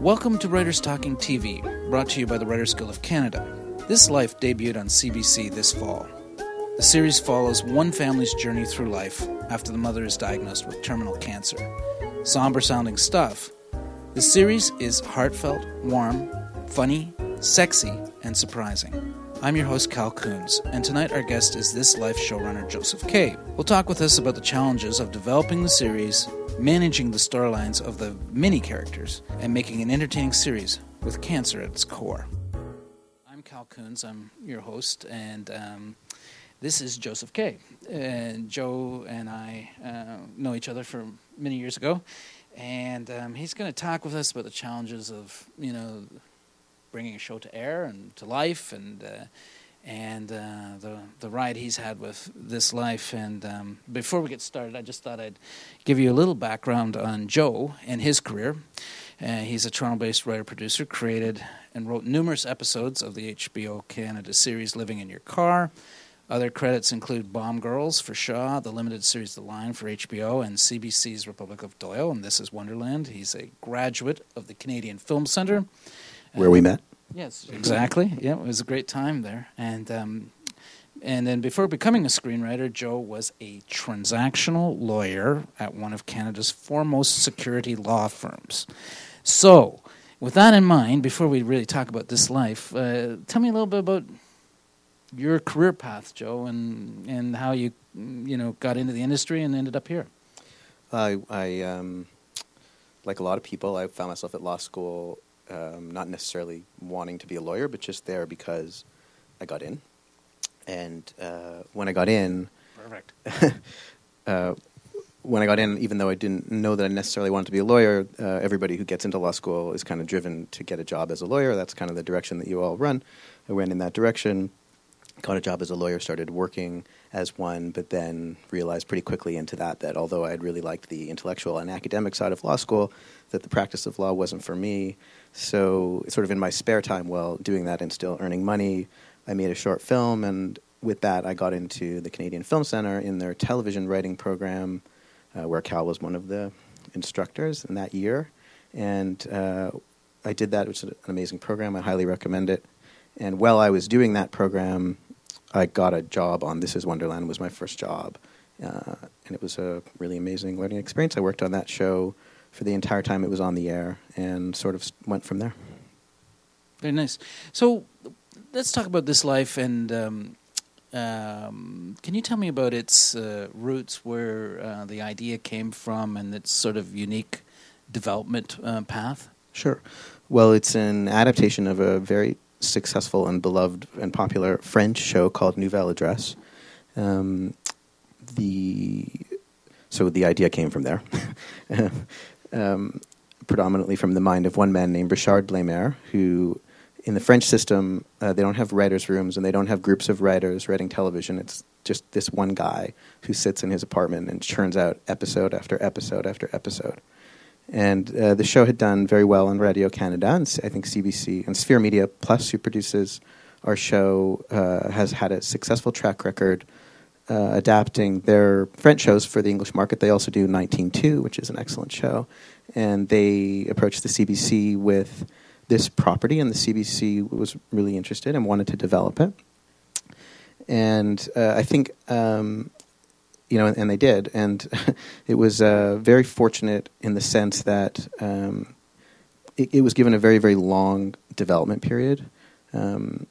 Welcome to Writers Talking TV, brought to you by the Writers Guild of Canada. This Life debuted on CBC this fall. The series follows one family's journey through life after the mother is diagnosed with terminal cancer. Somber sounding stuff. The series is heartfelt, warm, funny, sexy, and surprising. I'm your host, Cal Coons, and tonight our guest is This Life showrunner Joseph Kay. Will talk with us about the challenges of developing the series, managing the storylines of the mini characters, and making an entertaining series with cancer at its core. I'm Cal Coons, I'm your host, and um, this is Joseph Kay. And Joe and I uh, know each other from many years ago, and um, he's going to talk with us about the challenges of, you know, bringing a show to air and to life, and uh, and uh, the the ride he's had with this life. And um, before we get started, I just thought I'd give you a little background on Joe and his career. Uh, he's a Toronto-based writer-producer, created and wrote numerous episodes of the HBO Canada series "Living in Your Car." Other credits include Bomb Girls for Shaw, the limited series The Line for HBO, and CBC's Republic of Doyle, and This is Wonderland. He's a graduate of the Canadian Film Centre where we met. Yes, exactly. Yeah, it was a great time there. And um, and then before becoming a screenwriter, Joe was a transactional lawyer at one of Canada's foremost security law firms. So, with that in mind, before we really talk about this life, uh, tell me a little bit about your career path, Joe, and and how you you know got into the industry and ended up here. I, I um, like a lot of people, I found myself at law school um, not necessarily wanting to be a lawyer, but just there because I got in. And uh, when I got in, perfect. uh, when I got in, even though I didn't know that I necessarily wanted to be a lawyer, uh, everybody who gets into law school is kind of driven to get a job as a lawyer. That's kind of the direction that you all run. I went in that direction, got a job as a lawyer, started working as one, but then realized pretty quickly into that that although I'd really liked the intellectual and academic side of law school, that the practice of law wasn't for me. So, sort of in my spare time while doing that and still earning money, I made a short film, and with that, I got into the Canadian Film Center in their television writing program, uh, where Cal was one of the instructors in that year. And uh, I did that, which is an amazing program. I highly recommend it. And while I was doing that program, I got a job on This Is Wonderland. was my first job, uh, and it was a really amazing learning experience. I worked on that show for the entire time it was on the air and sort of went from there. Very nice. So let's talk about this life and um, um, can you tell me about its uh, roots, where uh, the idea came from, and its sort of unique development uh, path? Sure. Well, it's an adaptation of a very successful and beloved and popular French show called Nouvelle Adresse. Um, the so the idea came from there. um, predominantly from the mind of one man named Richard Blaimert, who, in the French system, uh, they don't have writers' rooms and they don't have groups of writers writing television. It's just this one guy who sits in his apartment and churns out episode after episode after episode. And uh, the show had done very well on Radio Canada, and I think CBC and Sphere Media Plus, who produces our show, uh, has had a successful track record uh, adapting their French shows for the English market. They also do 19.2, which is an excellent show. And they approached the CBC with this property, and the CBC was really interested and wanted to develop it. And uh, I think, um, you know, and they did. And it was uh, very fortunate in the sense that um, it, it, was given a very, very long development period, um,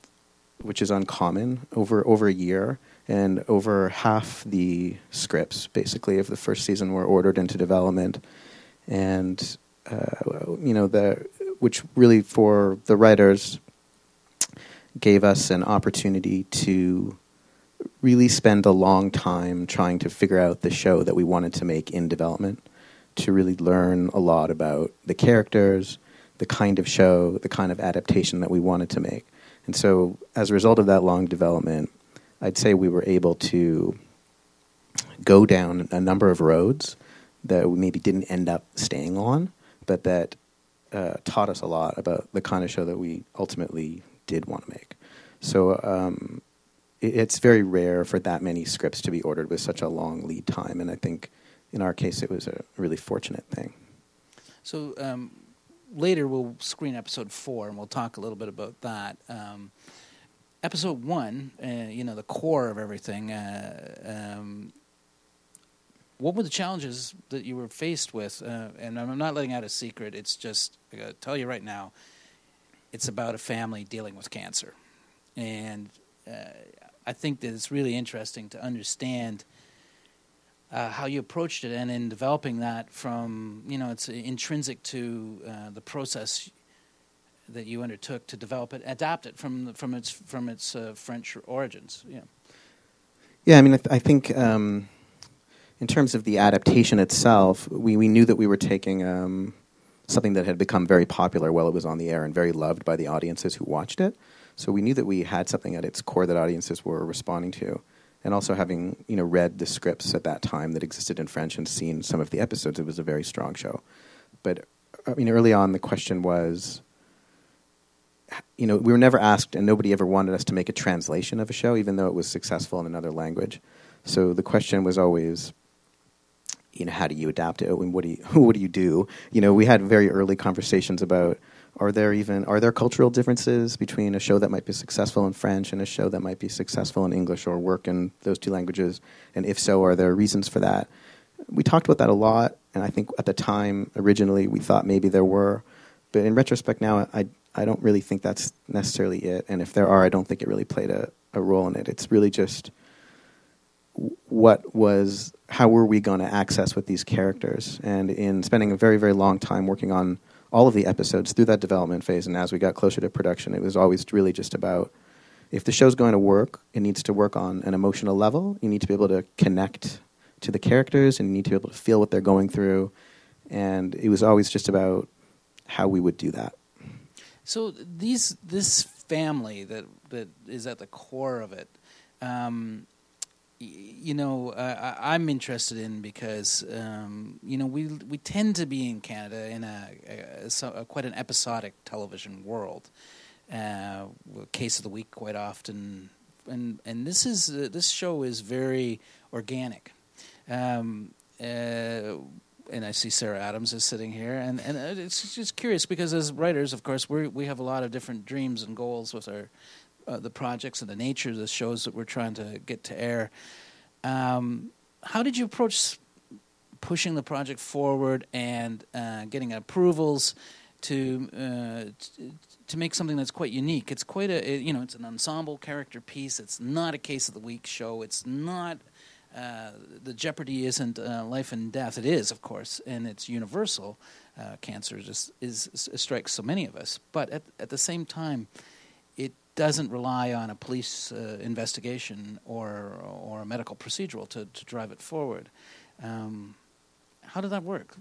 which is uncommon over over a year and over half the scripts, basically, of the first season were ordered into development, and uh, you know the which really for the writers gave us an opportunity to really spend a long time trying to figure out the show that we wanted to make in development, to really learn a lot about the characters, the kind of show, the kind of adaptation that we wanted to make. And so, as a result of that long development, I'd say we were able to go down a number of roads that we maybe didn't end up staying on, but that uh, taught us a lot about the kind of show that we ultimately did want to make. So um, it, it's very rare for that many scripts to be ordered with such a long lead time, and I think in our case it was a really fortunate thing. So um, later we'll screen episode four, and we'll talk a little bit about that. Um, episode one, uh, you know, the core of everything. Uh, um, what were the challenges that you were faced with? Uh, and I'm not letting out a secret. It's just I got to tell you right now. It's about a family dealing with cancer, and uh, I think that it's really interesting to understand uh, how you approached it, and in developing that from you know it's intrinsic to uh, the process that you undertook to develop it, adapt it from the, from its from its uh, French origins. Yeah. Yeah, I mean, I, th- I think um, in terms of the adaptation itself, we, we knew that we were taking um, something that had become very popular while it was on the air and very loved by the audiences who watched it. So we knew that we had something at its core that audiences were responding to and also having you know read the scripts at that time that existed in French and seen some of the episodes, it was a very strong show. But I mean, early on, the question was, you know, we were never asked, and nobody ever wanted us to make a translation of a show, even though it was successful in another language. So the question was always, you know, how do you adapt it, and what do you what do you do? You know, we had very early conversations about are there even are there cultural differences between a show that might be successful in French and a show that might be successful in English or work in those two languages? And if so, are there reasons for that? We talked about that a lot, and I think at the time originally we thought maybe there were, but in retrospect now I I don't really think that's necessarily it. And if there are, I don't think it really played a, a role in it. It's really just what was how were we going to access with these characters and in spending a very very long time working on all of the episodes through that development phase and as we got closer to production, it was always really just about if the show's going to work, it needs to work on an emotional level. You need to be able to connect to the characters and you need to be able to feel what they're going through. And it was always just about how we would do that. So these this family that that is at the core of it, um, you know, uh, I'm interested in because um, you know we we tend to be in Canada in a, a, a quite an episodic television world. Uh, case of the week quite often, and and this is uh, this show is very organic. Um, uh, and I see Sarah Adams is sitting here, and and it's just curious because as writers, of course, we we have a lot of different dreams and goals with our uh, the projects and the nature of the shows that we're trying to get to air. Um, how did you approach pushing the project forward and uh, getting approvals to, uh, to make something that's quite unique? It's quite a you know it's an ensemble character piece. It's not a case of the week show. It's not. Uh, the jeopardy isn't uh, life and death. It is, of course, and it's universal. Uh, cancer just is, is, strikes so many of us, but at at the same time, it doesn't rely on a police uh, investigation or or a medical procedural to, to drive it forward. Um, how did that work?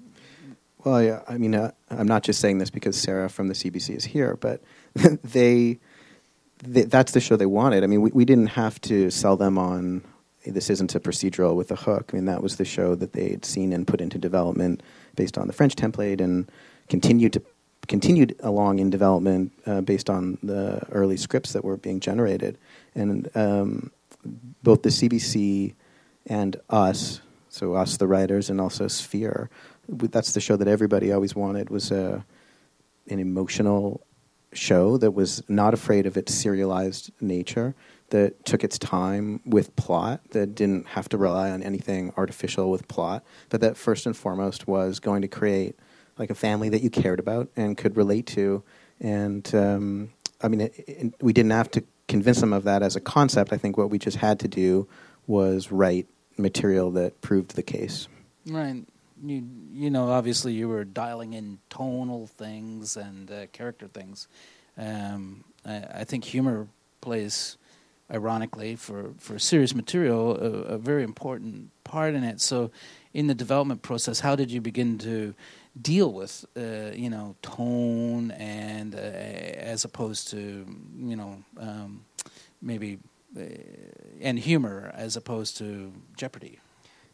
Well, yeah, I mean, uh, I'm not just saying this because Sarah from the CBC is here, but they, they, that's the show they wanted. I mean, we, we didn't have to sell them on this isn't a procedural with a hook. I mean, that was the show that they'd seen and put into development based on the French template and continued to continued along in development uh, based on the early scripts that were being generated. And um, both the CBC and us, so us, the writers, and also Sphere, that's the show that everybody always wanted was a, an emotional show that was not afraid of its serialized nature, that took its time with plot, that didn't have to rely on anything artificial with plot, but that first and foremost was going to create – like a family that you cared about and could relate to. And um, I mean, it, it, we didn't have to convince them of that as a concept. I think what we just had to do was write material that proved the case. Right. You you know, obviously you were dialing in tonal things and uh, character things. Um, I, I, think humor plays, ironically, for for serious material, a, a very important part in it. So, in the development process, how did you begin to deal with uh, you know tone and uh, as opposed to you know um, maybe uh, and humor as opposed to Jeopardy.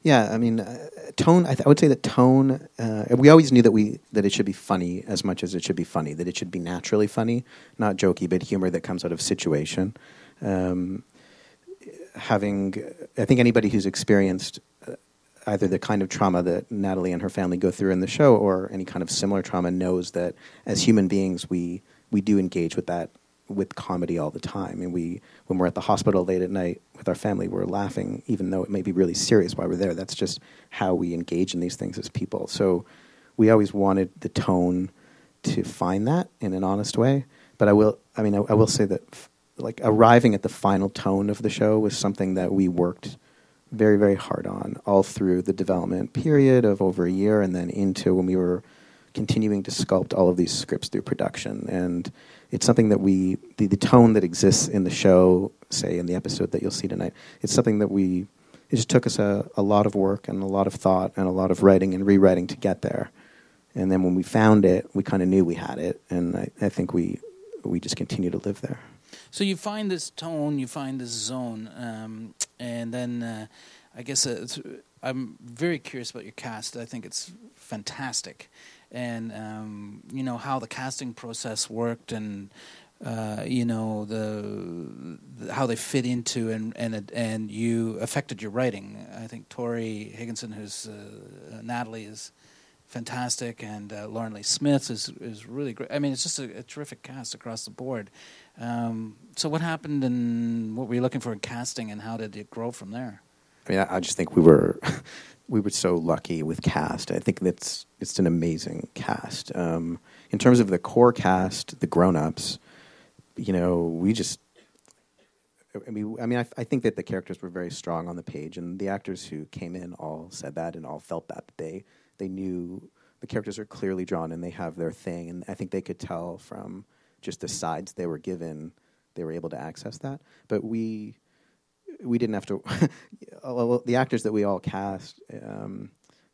Yeah, I mean, uh, tone. I, th- I, would say that tone. Uh, we always knew that we that it should be funny as much as it should be funny. That it should be naturally funny, not jokey, but humor that comes out of situation. Um, having, I think anybody who's experienced either the kind of trauma that Natalie and her family go through in the show, or any kind of similar trauma, knows that as human beings, we we do engage with that with comedy all the time. And we, when we're at the hospital late at night with our family, we're laughing, even though it may be really serious while we're there. That's just how we engage in these things as people. So we always wanted the tone to find that in an honest way. But I will, I mean, I, I will say that, like, arriving at the final tone of the show was something that we worked very, very hard on all through the development period of over a year and then into when we were continuing to sculpt all of these scripts through production. And it's something that we, the, the tone that exists in the show, say in the episode that you'll see tonight, it's something that we, it just took us a, a lot of work and a lot of thought and a lot of writing and rewriting to get there. And then when we found it, we kind of knew we had it. And I, I think we, we just continue to live there. So you find this tone, you find this zone, um, and then uh, I guess uh, I'm very curious about your cast. I think it's fantastic, and um, you know how the casting process worked, and uh, you know the, the, how they fit into and and and you affected your writing. I think Tori Higginson, who's uh, Natalie, is fantastic, and uh, Lauren Lee Smith is is really great. I mean, it's just a, a terrific cast across the board. Um, so, what happened, and what were you looking for in casting, and how did it grow from there? I mean, I, I just think we were we were so lucky with cast. I think that's it's an amazing cast. Um, in terms of the core cast, the grown ups, you know, we just. I mean, I mean, I, I, think that the characters were very strong on the page, and the actors who came in all said that and all felt that they they knew the characters are clearly drawn and they have their thing, and I think they could tell from just the sides they were given, they were able to access that. But we we didn't have to. the actors that we all cast um,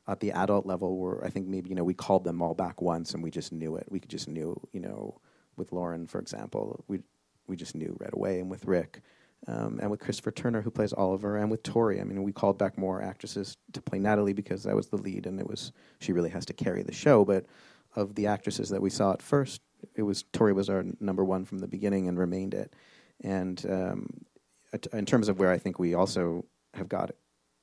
at the adult level were, I think, maybe you know, we called them all back once, and we just knew it. We just knew, you know, with Lauren, for example, we we just knew right away, and with Rick. Um, and with Kristopher Turner, who plays Oliver, and with Tori. I mean, we called back more actresses to play Natalie because I was the lead, and it was she really has to carry the show. But of the actresses that we saw at first, it was Tori was our number one from the beginning and remained it. And um, in terms of where I think we also have got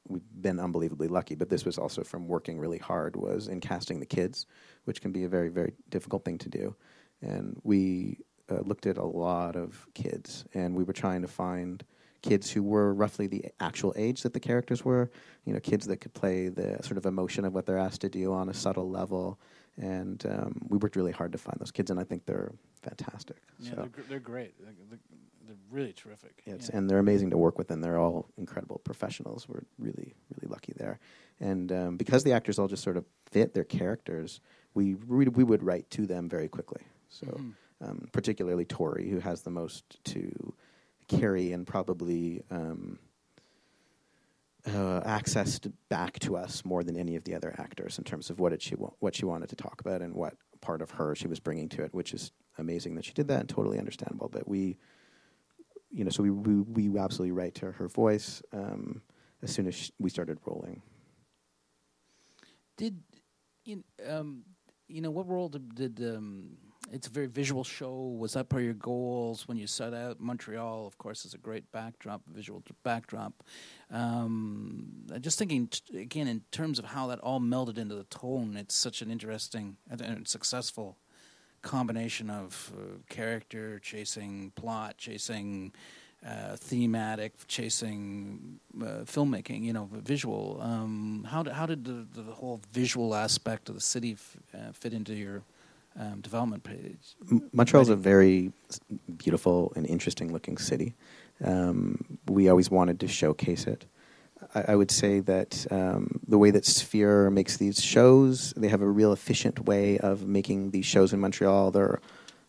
we've been unbelievably lucky. But this was also from working really hard was in casting the kids, which can be a very very difficult thing to do. And we uh, looked at a lot of kids, and we were trying to find kids who were roughly the actual age that the characters were. You know, kids that could play the sort of emotion of what they're asked to do on a subtle level. And um, we worked really hard to find those kids, and I think they're fantastic. Yeah, so. they're, gr- they're great. They're, they're, really terrific. Yeah, and they're amazing to work with, and they're all incredible professionals. We're really, really lucky there. And um, because the actors all just sort of fit their characters, we we, we would write to them very quickly. So. Mm-hmm um, particularly Tori, who has the most to carry and probably um, uh, accessed back to us more than any of the other actors in terms of what did she wa- what she wanted to talk about and what part of her she was bringing to it, which is amazing that she did that and totally understandable. But we, you know, so we we, we absolutely write to her voice um, as soon as she, we started rolling. Did you, um, you know what role did, did um, it's a very visual show. Was that part of your goals when you set out? Montreal, of course, is a great backdrop, visual backdrop. Um, just thinking t- again in terms of how that all melded into the tone. It's such an interesting and successful combination of uh, character chasing plot, chasing uh, thematic, chasing uh, filmmaking. You know, visual. Um, how did how did the, the whole visual aspect of the city f- uh, fit into your um, development. Montreal is a very beautiful and interesting looking city. Um, we always wanted to showcase it. I, I would say that um, the way that Sphere makes these shows, they have a real efficient way of making these shows in Montreal. They're,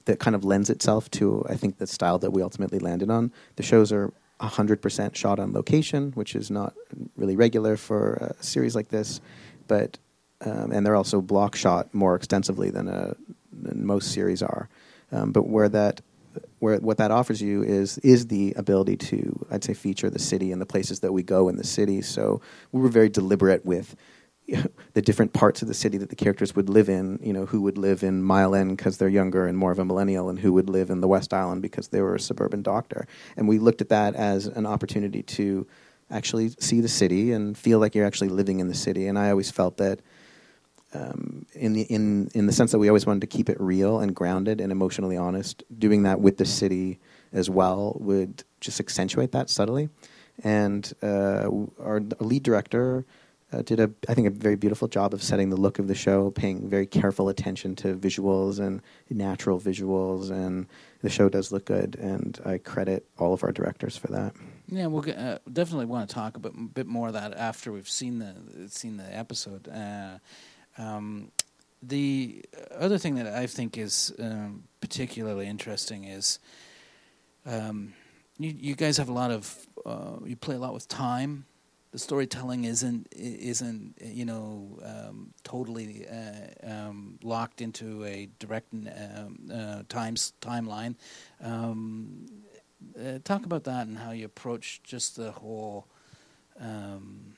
that kind of lends itself to, I think, the style that we ultimately landed on. The shows are 100% shot on location, which is not really regular for a series like this. But um, and they're also block shot more extensively than, a, than most series are. Um, but where that where what that offers you is is the ability to I'd say feature the city and the places that we go in the city. So we were very deliberate with the different parts of the city that the characters would live in. You know, who would live in Mile End because they're younger and more of a millennial, and who would live in the West Island because they were a suburban doctor. And we looked at that as an opportunity to actually see the city and feel like you're actually living in the city. And I always felt that. Um, in the in in the sense that we always wanted to keep it real and grounded and emotionally honest, doing that with the city as well would just accentuate that subtly. And uh, our lead director uh, did a, I think, a very beautiful job of setting the look of the show, paying very careful attention to visuals and natural visuals, and the show does look good. And I credit all of our directors for that. Yeah, we'll uh, definitely want to talk a bit, bit more of that after we've seen the seen the episode. Uh, um, the other thing that I think is um, particularly interesting is um, you, you guys have a lot of uh, you play a lot with time the storytelling isn't isn't you know um, totally uh, um, locked into a direct um, uh, times timeline. Um, uh, talk about that and how you approach just the whole. Um,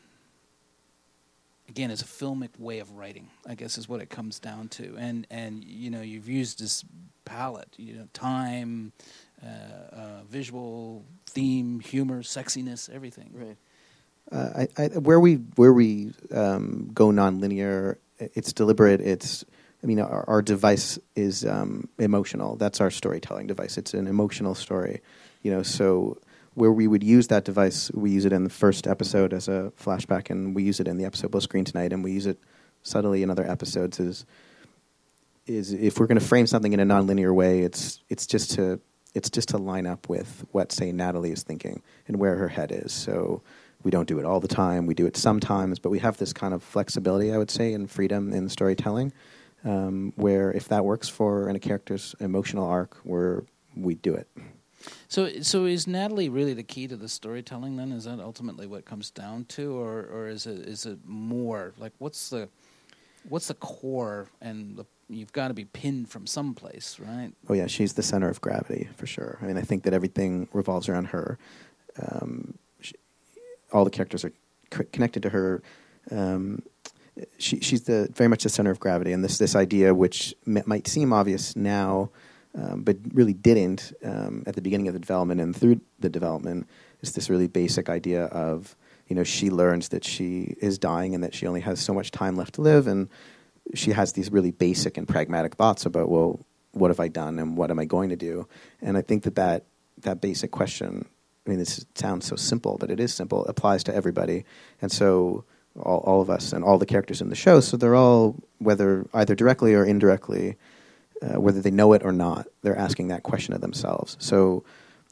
again, it's a filmic way of writing. I guess is what it comes down to, and and you know you've used this palette, you know, time, uh, uh, visual, theme, humor, sexiness, everything. Right. Uh, I, I, where we where we um, go nonlinear, it's deliberate. It's I mean, our, our device is um, emotional. That's our storytelling device. It's an emotional story, you know. So where we would use that device, we use it in the first episode as a flashback, and we use it in the episode we'll screen tonight, and we use it subtly in other episodes. Is is if we're going to frame something in a nonlinear way, it's it's just to it's just to line up with what say Natalie is thinking and where her head is. So we don't do it all the time. We do it sometimes, but we have this kind of flexibility, I would say, and freedom in storytelling, um, where if that works for a character's emotional arc, where we do it. So, so is Natalie really the key to the storytelling? Then is that ultimately what comes down to, or or is it is it more like what's the what's the core and the you've got to be pinned from someplace, right? Oh yeah, she's the center of gravity for sure. I mean, I think that everything revolves around her. Um, all the characters are c- connected to her. Um, she, she's the very much the center of gravity, and this this idea, which m- might seem obvious now, um, but really didn't um, at the beginning of the development and through the development, is this really basic idea of you know she learns that she is dying and that she only has so much time left to live, and she has these really basic and pragmatic thoughts about well, what have I done and what am I going to do, and I think that that that basic question I mean, this sounds so simple, but it is simple. Applies to everybody, and so all, all of us and all the characters in the show. So they're all, whether either directly or indirectly, uh, whether they know it or not, they're asking that question of themselves. So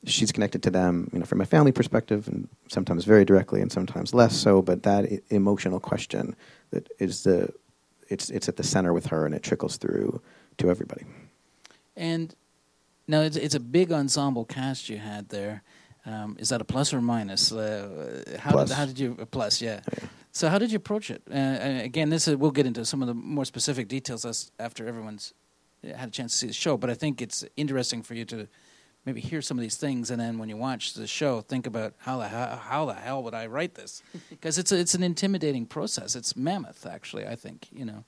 she's connected to them, you know, from a family perspective, and sometimes very directly, and sometimes less so. But that I- emotional question that is the, it's it's at the center with her, and it trickles through to everybody. And now it's it's a big ensemble cast you had there. Um, is that a plus or minus? Uh, how, Plus. Did, how did you a plus? Yeah. Yeah. So how did you approach it? Uh, again, this is, we'll get into some of the more specific details as, after everyone's had a chance to see the show. But I think it's interesting for you to maybe hear some of these things, and then when you watch the show, think about how the how, how the hell would I write this? Because it's a, it's an intimidating process. It's mammoth, actually. I think you know.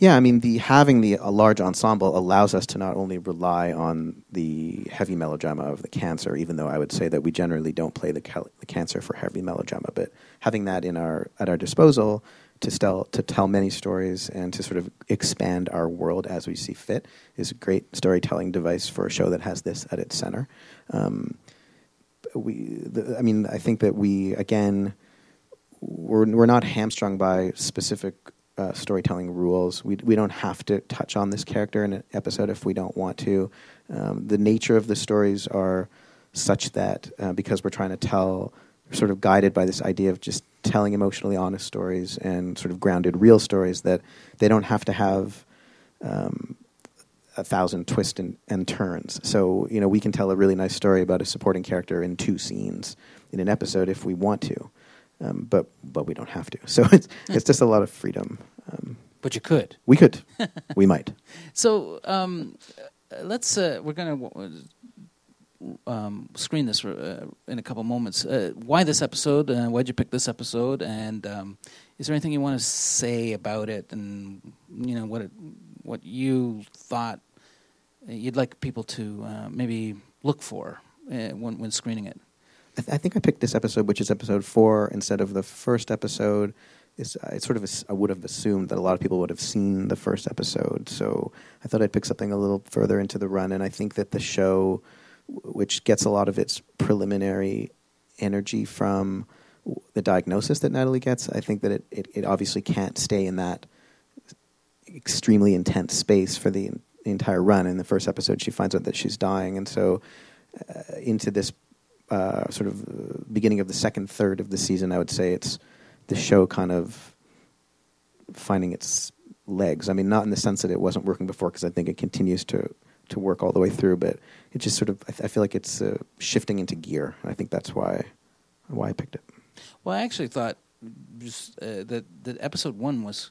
Yeah, I mean, the having the a large ensemble allows us to not only rely on the heavy melodrama of the cancer, even though I would say that we generally don't play the, cal- the cancer for heavy melodrama, but having that in our at our disposal to tell to tell many stories and to sort of expand our world as we see fit is a great storytelling device for a show that has this at its center. Um, we, the, I mean, I think that we again we're we're not hamstrung by specific uh, storytelling rules. We we don't have to touch on this character in an episode if we don't want to. Um, the nature of the stories are such that uh, because we're trying to tell, sort of guided by this idea of just telling emotionally honest stories and sort of grounded real stories that they don't have to have. Um, a thousand twists and, and turns. So, you know, we can tell a really nice story about a supporting character in two scenes in an episode if we want to um, but but we don't have to. So it's it's just a lot of freedom. Um, But you could. we could, we might. So um, let's. Uh, we're going to um, screen this uh, in a couple moments. Uh, why this episode? Uh, why'd you pick this episode? And um, is there anything you want to say about it? And you know what it, what you thought you'd like people to uh, maybe look for uh, when when screening it. I, th- I think I picked this episode, which is episode four, instead of the first episode. Is I sort of I would have assumed that a lot of people would have seen the first episode, so I thought I'd pick something a little further into the run. And I think that the show, which gets a lot of its preliminary energy from the diagnosis that Natalie gets, I think that it, it, it obviously can't stay in that extremely intense space for the, entire run. In the first episode, she finds out that she's dying, and so uh, into this uh, sort of beginning of the second third of the season, I would say it's the show kind of finding its legs. I mean, not in the sense that it wasn't working before, because I think it continues to to work all the way through, but it just sort of I, th- I feel like it's uh, shifting into gear. I think that's why why I picked it. Well, I actually thought just, uh, that that episode one was,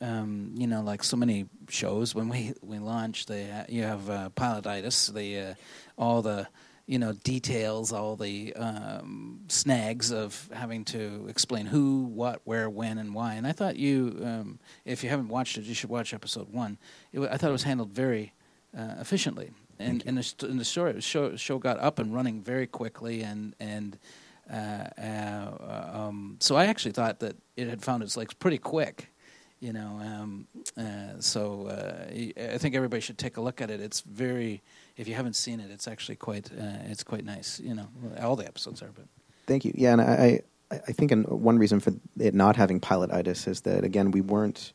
um, you know, like so many shows when we we launched, they ha- you have uh, pilotitis, the uh, all the you know details, all the um, snags of having to explain who, what, where, when, and why. And I thought you, um, if you haven't watched it, you should watch episode one. It, wa- I thought it was handled very uh, efficiently, and and the, and the story show show got up and running very quickly, and and uh, uh, um, so I actually thought that it had found its legs pretty quick, you know. Um, uh, so uh, I think everybody should take a look at it. It's very, if you haven't seen it, it's actually quite, uh, it's quite nice. You know, all the episodes are, but Thank you. Yeah, and I, I, think an, one reason for it not having pilotitis is that again we weren't,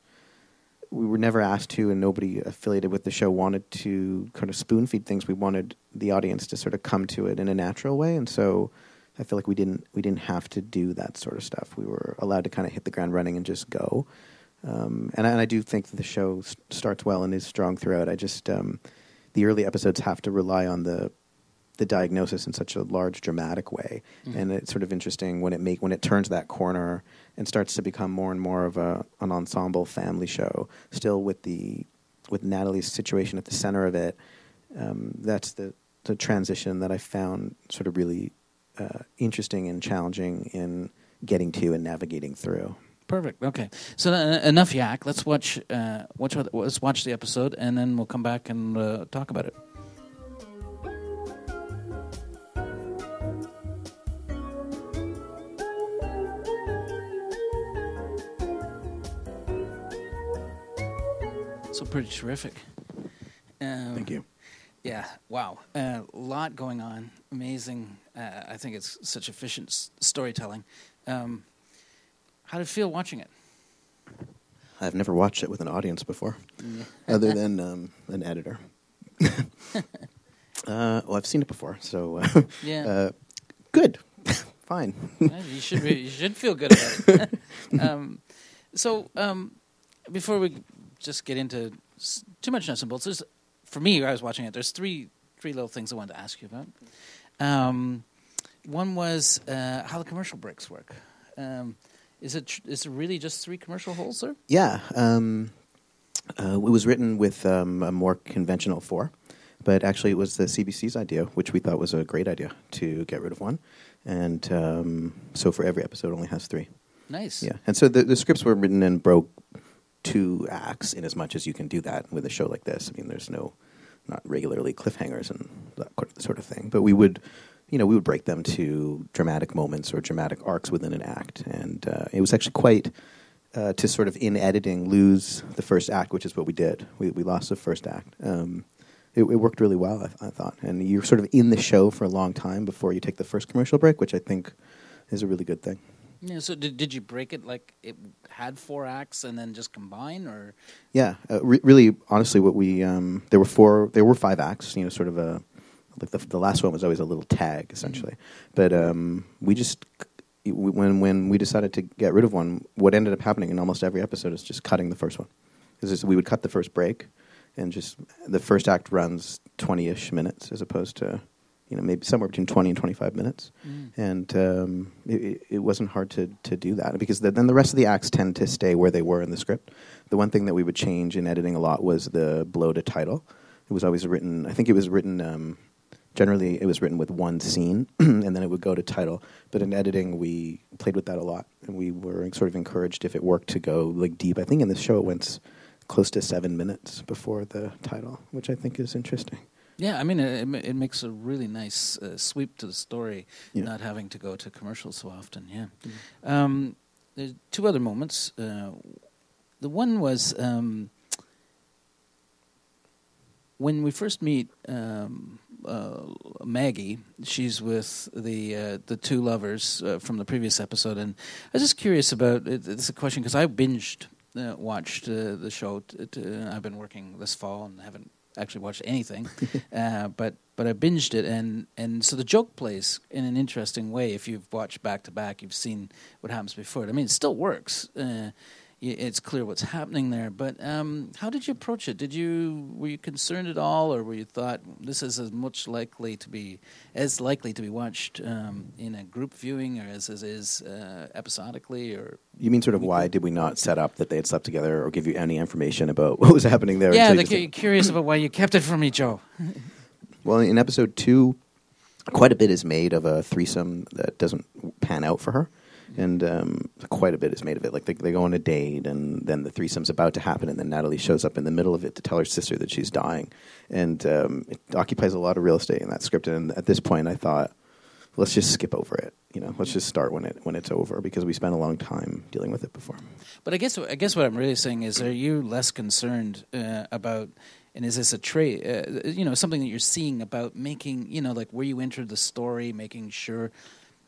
we were never asked to, and nobody affiliated with the show wanted to kind of spoon feed things. We wanted the audience to sort of come to it in a natural way, and so I feel like we didn't we didn't have to do that sort of stuff. We were allowed to kind of hit the ground running and just go. Um, and, I, and I do think that the show s- starts well and is strong throughout. I just um, the early episodes have to rely on the the diagnosis in such a large dramatic way Mhm. and it's sort of interesting when it make when it turns that corner and starts to become more and more of a an ensemble family show still with the with Natalie's situation at the center of it um, that's the the transition that I found sort of really uh, interesting and challenging in getting to and navigating through perfect. Okay, so uh, enough yak. Let's watch, uh, watch, let's watch the episode, and then we'll come back and uh, talk about it. Pretty terrific. Um, Thank you. Yeah, wow. A lot going on. Amazing. Uh, I think it's such efficient s- storytelling. Um, how did it feel watching it? I've never watched it with an audience before other than um, an editor uh, well I've seen it before so uh, Yeah. uh, good fine Yeah, you should be, you should feel good about it. um, so um, before we just get into too much nuts and bolts, there's, for me, I was watching it. There's three three little things I wanted to ask you about. Um, one was uh, how the commercial breaks work. Um, is it tr- is it really just three commercial holes, sir? Yeah, um, uh, it was written with um, a more conventional four, but actually it was the CBC's idea, which we thought was a great idea to get rid of one, and um, so for every episode only has three. Nice. Yeah, and so the, the scripts were written in broke two acts in as much as you can do that with a show like this. I mean, there's no not regularly cliffhangers and that sort of thing, but we would. You know, we would break them to dramatic moments or dramatic arcs within an act, and uh, it was actually quite uh, to sort of in editing lose the first act, which is what we did. We we lost the first act. Um, it, it worked really well, I, I thought, and you're sort of in the show for a long time before you take the first commercial break, which I think is a really good thing. Yeah. So did did you break it like it had four acts and then just combine, or Yeah, uh, re- really, honestly, what we um, there were four, there were five acts. You know, sort of a like the the last one was always a little tag essentially, but um, we just when when we decided to get rid of one, what ended up happening in almost every episode is just cutting the first one. Is we would cut the first break, and just the first act runs twenty ish minutes as opposed to you know maybe somewhere between twenty and twenty five minutes and um, it, it- it wasn't hard to, to do that because the, then the rest of the acts tend to stay where they were in the script. The one thing that we would change in editing a lot was the blow to title. It was always written. I think it was written. Um, generally, it was written with one scene, and then it would go to title. But in editing, we played with that a lot, and we were sort of encouraged if it worked to go like deep. I think in this show it went close to seven minutes before the title, which I think is interesting. Yeah, I mean, it, it makes a really nice uh, sweep to the story, Yeah. not having to go to commercials so often. Yeah. Um, there's two other moments. Uh, the one was um, when we first meet um, uh, Maggie. She's with the uh, the two lovers uh, from the previous episode, and I was just curious about it, it's a question because I binged uh, watched uh, the show. T- t- I've been working this fall and haven't actually watched anything, uh, but but I binged it, and and so the joke plays in an interesting way. If you've watched back to back, you've seen what happens before it. I mean, it still works. Uh, it's clear what's happening there. But um, how did you approach it? Did you were you concerned at all, or were you thought this is as much likely to be as likely to be watched um, in a group viewing, or as as is uh, episodically, or You mean sort of why did we not set up that they had slept together or give you any information about what was happening there? yeah, they're cu- curious about why you kept it from me, Joe. Well, in episode two, quite a bit is made of a threesome that doesn't pan out for her. And um, quite a bit is made of it. Like they, they go on a date, and then the threesome's about to happen, and then Natalie shows up in the middle of it to tell her sister that she's dying. And um, it occupies a lot of real estate in that script. And at this point, I thought, let's just skip over it. You know, let's just start when it when it's over because we spent a long time dealing with it before. But I guess I guess what I'm really saying is, are you less concerned uh, about, and is this a trait, uh, you know, something that you're seeing about making, you know, like where you enter the story, making sure,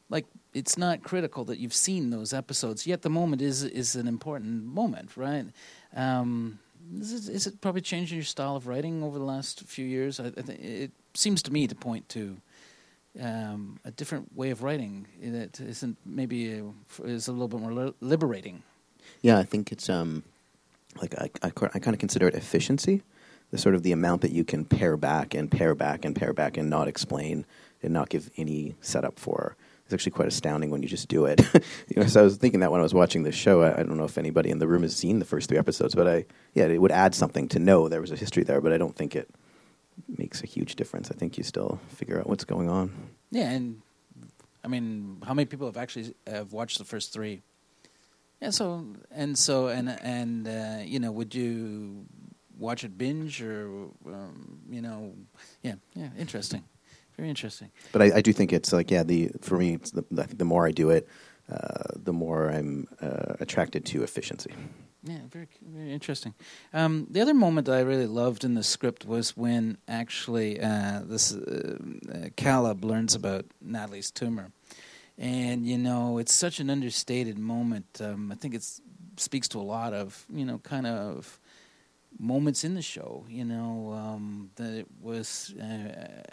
like it's not critical that you've seen those episodes. Yet the moment is is an important moment, right? Um, is, it, is it probably changing your style of writing over the last few years? I, I think it seems to me to point to um, a different way of writing that isn't maybe uh, is a little bit more li- liberating. Yeah, I think it's um, like I, I, I kind of consider it efficiency, the sort of the amount that you can pare back and pare back and pare back and not explain and not give any setup for. It's actually quite astounding when you just do it. you know, so I was thinking that when I was watching this show, I, I don't know if anybody in the room has seen the first three episodes, but I yeah, it would add something to know there was a history there, but I don't think it makes a huge difference. I think you still figure out what's going on. Yeah, and I mean, how many people have actually have watched the first three? Yeah, so and so and and uh, you know, would you watch it binge or um, you know, yeah, yeah, interesting, very interesting. But I, I do think it's like yeah, the for me, it's the, I think the more I do it, uh, the more I'm uh, attracted to efficiency. Yeah, very very interesting. Um, the other moment that I really loved in the script was when actually uh, this uh, uh, Caleb learns about Natalie's tumor, and you know it's such an understated moment. Um, I think it speaks to a lot of you know kind of moments in the show. You know um, that it was uh,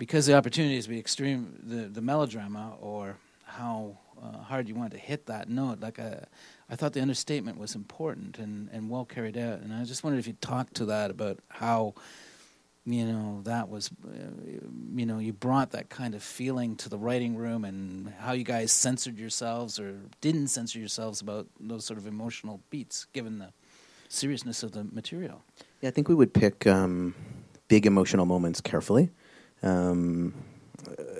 because the opportunities be extreme, the the melodrama or how uh, hard you want to hit that note. Like a, I thought the understatement was important and, and well carried out. And I just wondered if you talked to that about how, you know, that was, uh, you know, you brought that kind of feeling to the writing room and how you guys censored yourselves or didn't censor yourselves about those sort of emotional beats, given the seriousness of the material. Yeah, I think we would pick um, big emotional moments carefully. Um,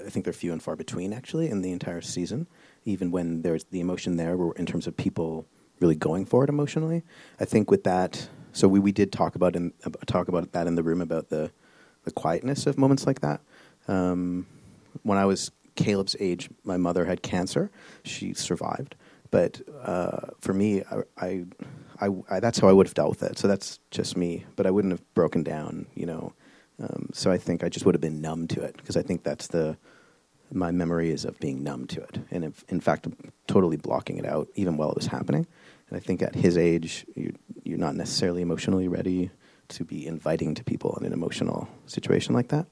I think they're few and far between, actually, in the entire season. Even when there's the emotion there, in terms of people really going for it emotionally. I think with that, so we, we did talk about in ab- talk about that in the room about the the quietness of moments like that. Um, when I was Caleb's age, my mother had cancer. She survived, but uh, for me, I, I, I that's how I would have dealt with it. So that's just me. But I wouldn't have broken down, you know. Um, so I think I just would have been numb to it because I think that's the my memory is of being numb to it, and if, in fact, totally blocking it out even while it was happening. And I think at his age, you, you're not necessarily emotionally ready to be inviting to people in an emotional situation like that.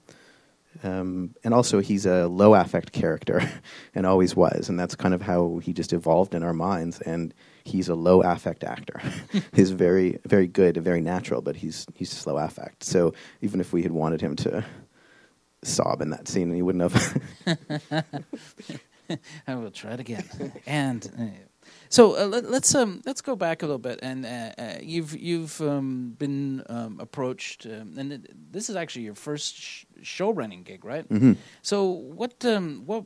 Um, and also, he's a low affect character, and always was, and that's kind of how he just evolved in our minds. And he's a low affect actor. he's very, very good, very natural, but he's he's just low affect. So even if we had wanted him to sob in that scene, he wouldn't have. I will try it again. and uh, so uh, let, let's um, let's go back a little bit. And uh, uh, you've you've um, been um, approached, um, and it, this is actually your first sh- show running gig, right? Mhm. So what um, what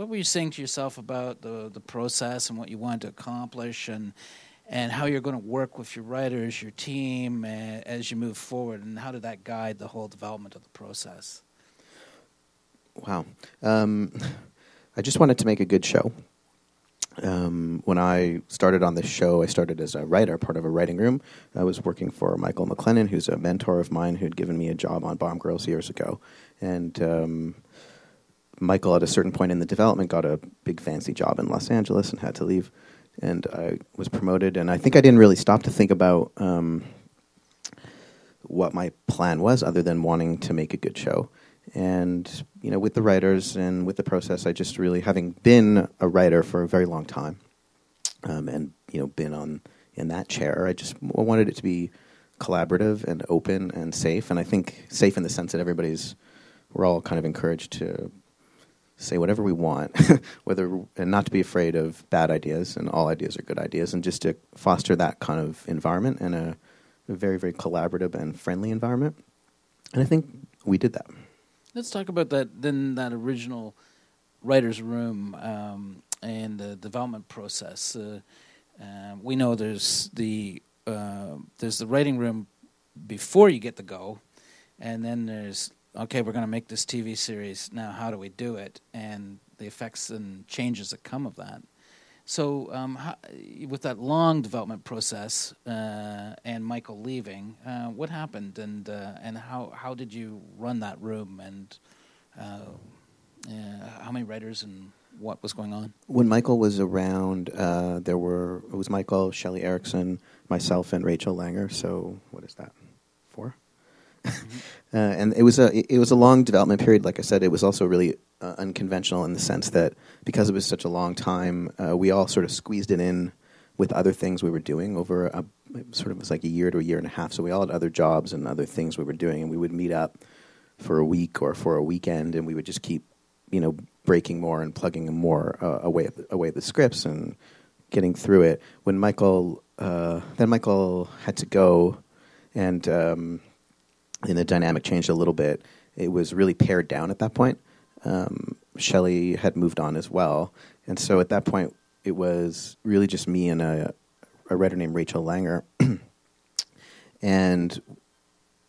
what were you saying to yourself about the the process and what you wanted to accomplish and and how you're going to work with your writers, your team, uh, as you move forward, and how did that guide the whole development of the process? Wow. Um, I just wanted to make a good show. Um, when I started on this show, I started as a writer, part of a writing room. I was working for Michael MacLennan, who's a mentor of mine who'd given me a job on Bomb Girls years ago. And um, Michael, at a certain point in the development, got a big fancy job in Los Angeles and had to leave. And I was promoted, and I think I didn't really stop to think about um, what my plan was, other than wanting to make a good show. And you know, with the writers and with the process, I just really, having been a writer for a very long time, um, and you know, been on in that chair, I just wanted it to be collaborative and open and safe. And I think safe in the sense that everybody's, we're all kind of encouraged to say whatever we want, whether and not to be afraid of bad ideas, and all ideas are good ideas, and just to foster that kind of environment and a, a very very collaborative and friendly environment. And I think we did that. Let's talk about that. Then that original writers' room um, and the development process. Uh, uh, we know there's the uh, there's the writing room before you get to go, and then there's okay, we're going to make this TV series. Now, how do we do it? And the effects and changes that come of that. So, um, how, with that long development process uh, and Michael leaving, uh, what happened, and uh, and how how did you run that room, and uh, how many writers, and what was going on? When Michael was around, uh, there were it was Michael, Shelley Eriksen, myself, and Rachel Langer. So, what is that? Uh, and it was a it was a long development period. Like I said, it was also really uh, unconventional in the sense that because it was such a long time, uh, we all sort of squeezed it in with other things we were doing over a sort of was like a year to a year and a half. So we all had other jobs and other things we were doing, and we would meet up for a week or for a weekend, and we would just keep you know breaking more and plugging more uh, away away the scripts and getting through it. When Michael uh, then Michael had to go, and um, and the dynamic changed a little bit. It was really pared down at that point. Um, Shelley had moved on as well, and so at that point, it was really just me and a, a writer named Rachel Langer, and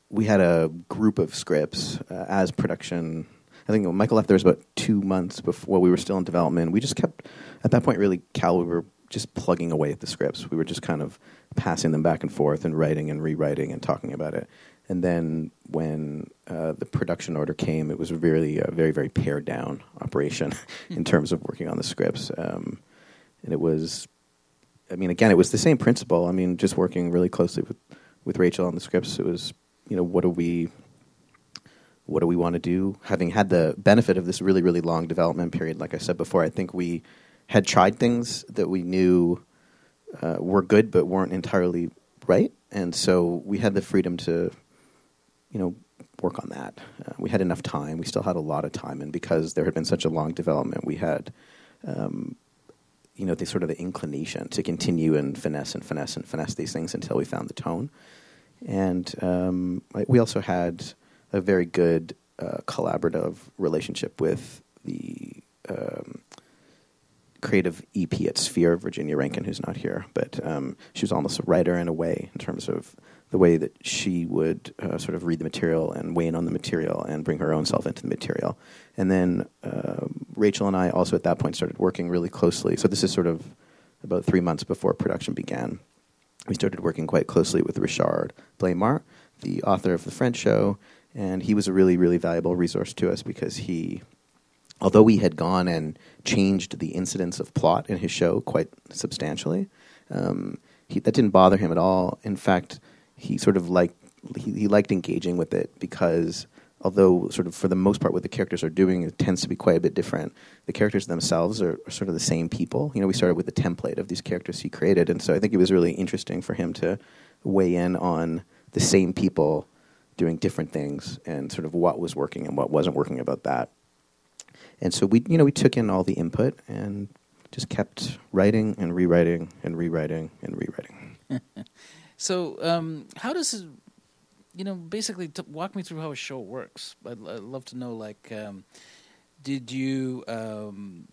we had a group of scripts uh, as production. I think Michael left there was about two months before we were still in development. We just kept at that point really Cal we were just plugging away at the scripts. We were just kind of passing them back and forth and writing and rewriting and talking about it. And then when uh, the production order came, it was really a very, very pared down operation in hmm. terms of working on the scripts. Um, and it was, I mean, again, it was the same principle. I mean, just working really closely with, with Rachel on the scripts, it was, you know, what do we, what do we want to do? Having had the benefit of this really, really long development period, like I said before, I think we had tried things that we knew uh, were good but weren't entirely right. And so we had the freedom to you know, work on that. Uh, we had enough time. We still had a lot of time, and because there had been such a long development, we had, um, you know, the sort of the inclination to continue and finesse and finesse and finesse these things until we found the tone. And um, we also had a very good uh, collaborative relationship with the um, creative EP at Sphere, Virginia Rankin, who's not here, but um, she was almost a writer in a way in terms of the way that she would uh, sort of read the material and weigh in on the material and bring her own self into the material. And then uh, Rachel and I also at that point started working really closely. So this is sort of about three months before production began. We started working quite closely with Richard Blaimert, the author of The French Show, and he was a really, really valuable resource to us because he, although we had gone and changed the incidence of plot in his show quite substantially, um, he, that didn't bother him at all. In fact, he sort of liked he, he liked engaging with it because although sort of for the most part what the characters are doing it tends to be quite a bit different. The characters themselves are, are, sort of the same people. You know we started with the template of these characters he created and so i think it was really interesting for him to weigh in on the same people doing different things and sort of what was working and what wasn't working about that. And so we you know we took in all the input and just kept writing and rewriting and rewriting and rewriting So, um, how does you know, basically t- walk me through how a show works? I'd, I'd love to know, like, um, did you um,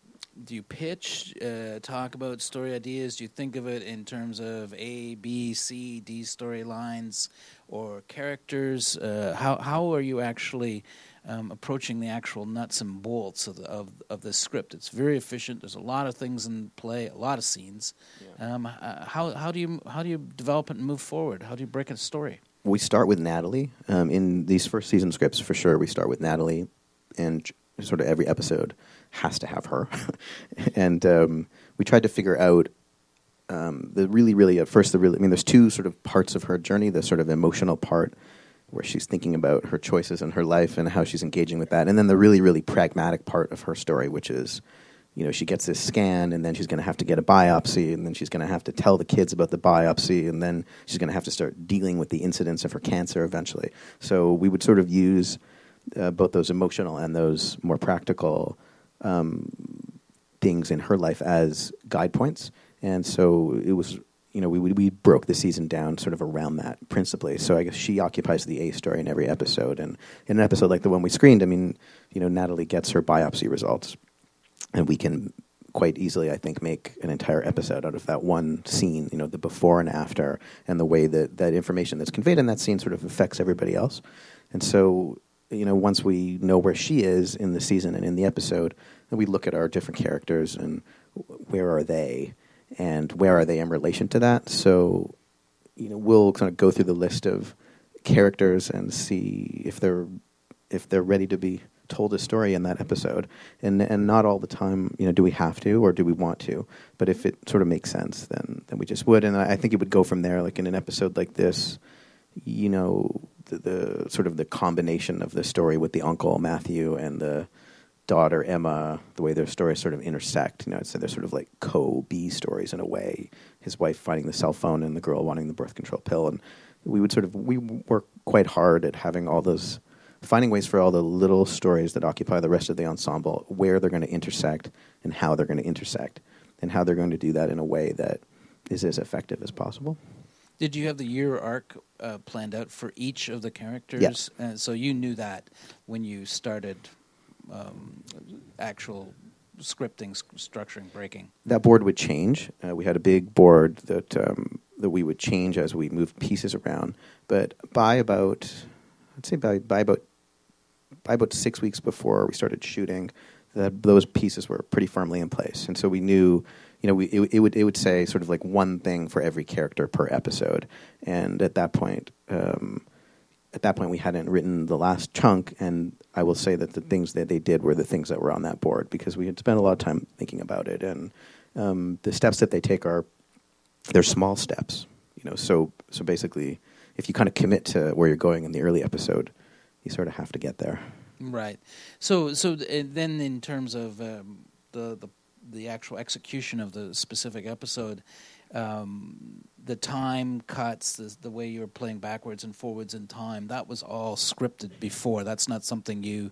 do you pitch, uh, talk about story ideas? Do you think of it in terms of A, B, C, D storylines or characters? Uh, how how are you actually um, approaching the actual nuts and bolts of the, of of the script? It's very efficient. There's a lot of things in play, a lot of scenes. Yeah. Um, uh, how how do you how do you develop it and move forward? How do you break a story? we start with Natalie um, in these first season scripts for sure. We start with Natalie, and sort of every episode has to have her. and um, we tried to figure out um, the really, really at first the really. I mean, there's two sort of parts of her journey: the sort of emotional part where she's thinking about her choices and her life and how she's engaging with that, and then the really, really pragmatic part of her story, which is you know, she gets this scan and then she's going to have to get a biopsy and then she's going to have to tell the kids about the biopsy and then she's going to have to start dealing with the incidence of her cancer eventually. So we would sort of use uh, both those emotional and those more practical um, things in her life as guide points. And so it was, you know, we, we broke the season down sort of around that principally. So I guess she occupies the A story in every episode. And in an episode like the one we screened, I mean, you know, Natalie gets her biopsy results and we can quite easily, I think, make an entire episode out of that one scene. You know, the before and after, and the way that that information that's conveyed in that scene sort of affects everybody else. And so, you know, once we know where she is in the season and in the episode, then we look at our different characters and where are they, and where are they in relation to that. So, you know, we'll kind of go through the list of characters and see if they're if they're ready to be told a story in that episode, and and not all the time, you know, do we have to or do we want to? But if it sort of makes sense, then then we just would, and I think it would go from there. Like in an episode like this, you know, the, the sort of the combination of the story with the uncle Matthew and the daughter Emma, the way their stories sort of intersect. You know, I'd say they're sort of like co B stories in a way. His wife finding the cell phone and the girl wanting the birth control pill, and we would sort of we work quite hard at having all those finding ways for all the little stories that occupy the rest of the ensemble where they're going to intersect and how they're going to intersect and how they're going to do that in a way that is as effective as possible. Did you have the year arc uh, planned out for each of the characters? Yes. Uh, so you knew that when you started um, actual scripting, structuring, breaking. That board would change. Uh, we had a big board that um, that we would change as we moved pieces around. But by about, I'd say by, by about by about six weeks before we started shooting, that those pieces were pretty firmly in place, and so we knew, you know, we it, it would it would say sort of like one thing for every character per episode, and at that point. Um, at that point, we hadn't written the last chunk, and I will say that the things that they did were the things that were on that board because we had spent a lot of time thinking about it, and um, the steps that they take are they're small steps, you know. So so basically, if you kind of commit to where you're going in the early episode, you sort of have to get there. Right. So so th- then in terms of um, the the the actual execution of the specific episode, um, the time cuts, the, the way you were playing backwards and forwards in time, that was all scripted before. That's not something you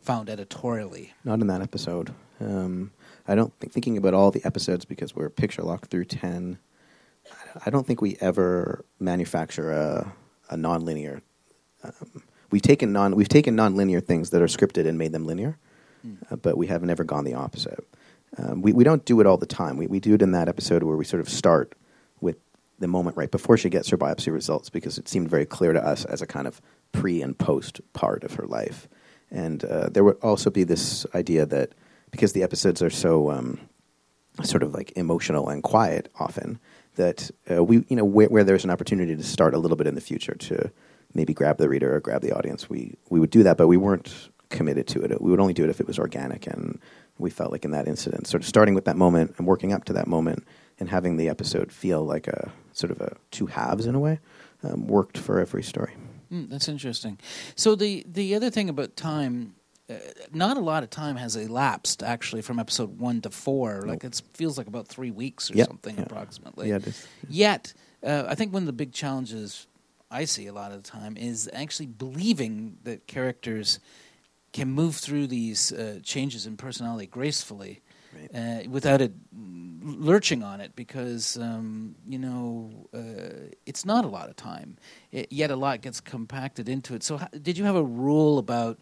found editorially. Not in that episode. Um, I don't think thinking about all the episodes because we're picture locked through ten. I don't think we ever manufacture a, a nonlinear. Um, we've taken non we've taken nonlinear things that are scripted and made them linear, Mm. uh, but we have never gone the opposite. Um, we we don't do it all the time. We we do it in that episode where we sort of start with the moment right before she gets her biopsy results because it seemed very clear to us as a kind of pre and post part of her life. And uh, there would also be this idea that because the episodes are so um, sort of like emotional and quiet often, that uh, we you know where, where there's an opportunity to start a little bit in the future to maybe grab the reader or grab the audience, we we would do that, but we weren't committed to it. We would only do it if it was organic, and we felt like in that incident, sort of starting with that moment and working up to that moment, and having the episode feel like a sort of a two halves in a way, um, worked for every story. Mm, that's interesting. So the the other thing about time, uh, not a lot of time has elapsed actually from episode one to four. Like it feels like about three weeks or Yeah, something yeah. approximately. Yeah. Yet, uh, I think one of the big challenges I see a lot of the time is actually believing that characters can move through these uh, changes in personality gracefully Right. uh, without it lurching on it because um, you know uh, it's not a lot of time. It, yet a lot gets compacted into it. So, how, did you have a rule about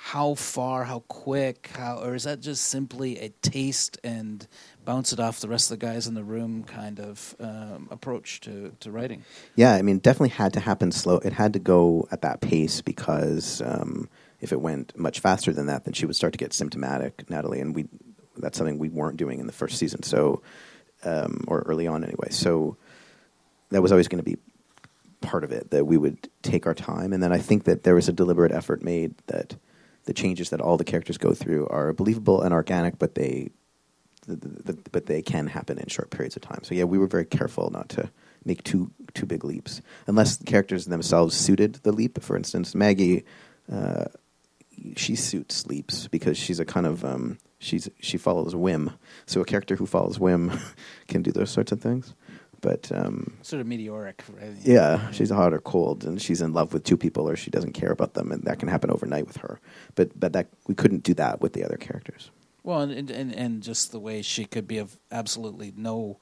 how far, how quick, how, or is that just simply a taste and bounce it off the rest of the guys in the room kind of um, approach to, to writing? Yeah, I mean, definitely had to happen slow. It had to go at that pace because um, if it went much faster than that, then she would start to get symptomatic, Natalie, and we that's something we weren't doing in the first season. So, um, or early on anyway. So that was always going to be part of it that we would take our time, and then I think that there was a deliberate effort made that the changes that all the characters go through are believable and organic, but they the, the, the, but they can happen in short periods of time. So yeah, we were very careful not to make too too big leaps, unless the characters themselves suited the leap. For instance, Maggie, uh, she suits sleeps because she's a kind of um, she's she follows whim. So a character who follows whim can do those sorts of things. But um, sort of meteoric, right? Yeah, she's hot or cold, and she's in love with two people, or she doesn't care about them, and that can happen overnight with her. But but that we couldn't do that with the other characters. Well, and and, and just the way she could be of absolutely no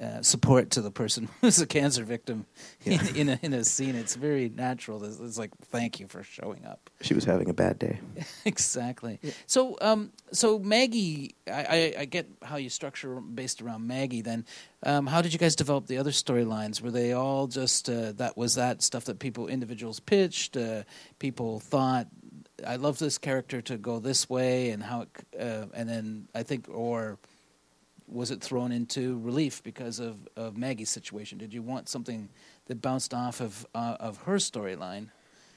uh, support to the person who's a cancer victim yeah. in, in, a, in a scene. It's very natural. It's, it's, like thank you for showing up. She was having a bad day. exactly. Yeah. So, um, so Maggie, I, I, I, get how you structure based around Maggie. Then, um, how did you guys develop the other storylines? Were they all just uh, that was that stuff that people individuals pitched? Uh, people thought I love this character to go this way, and how, it, uh, and then I think, or was it thrown into relief because of, of Maggie's situation? Did you want something that bounced off of uh, of her storyline?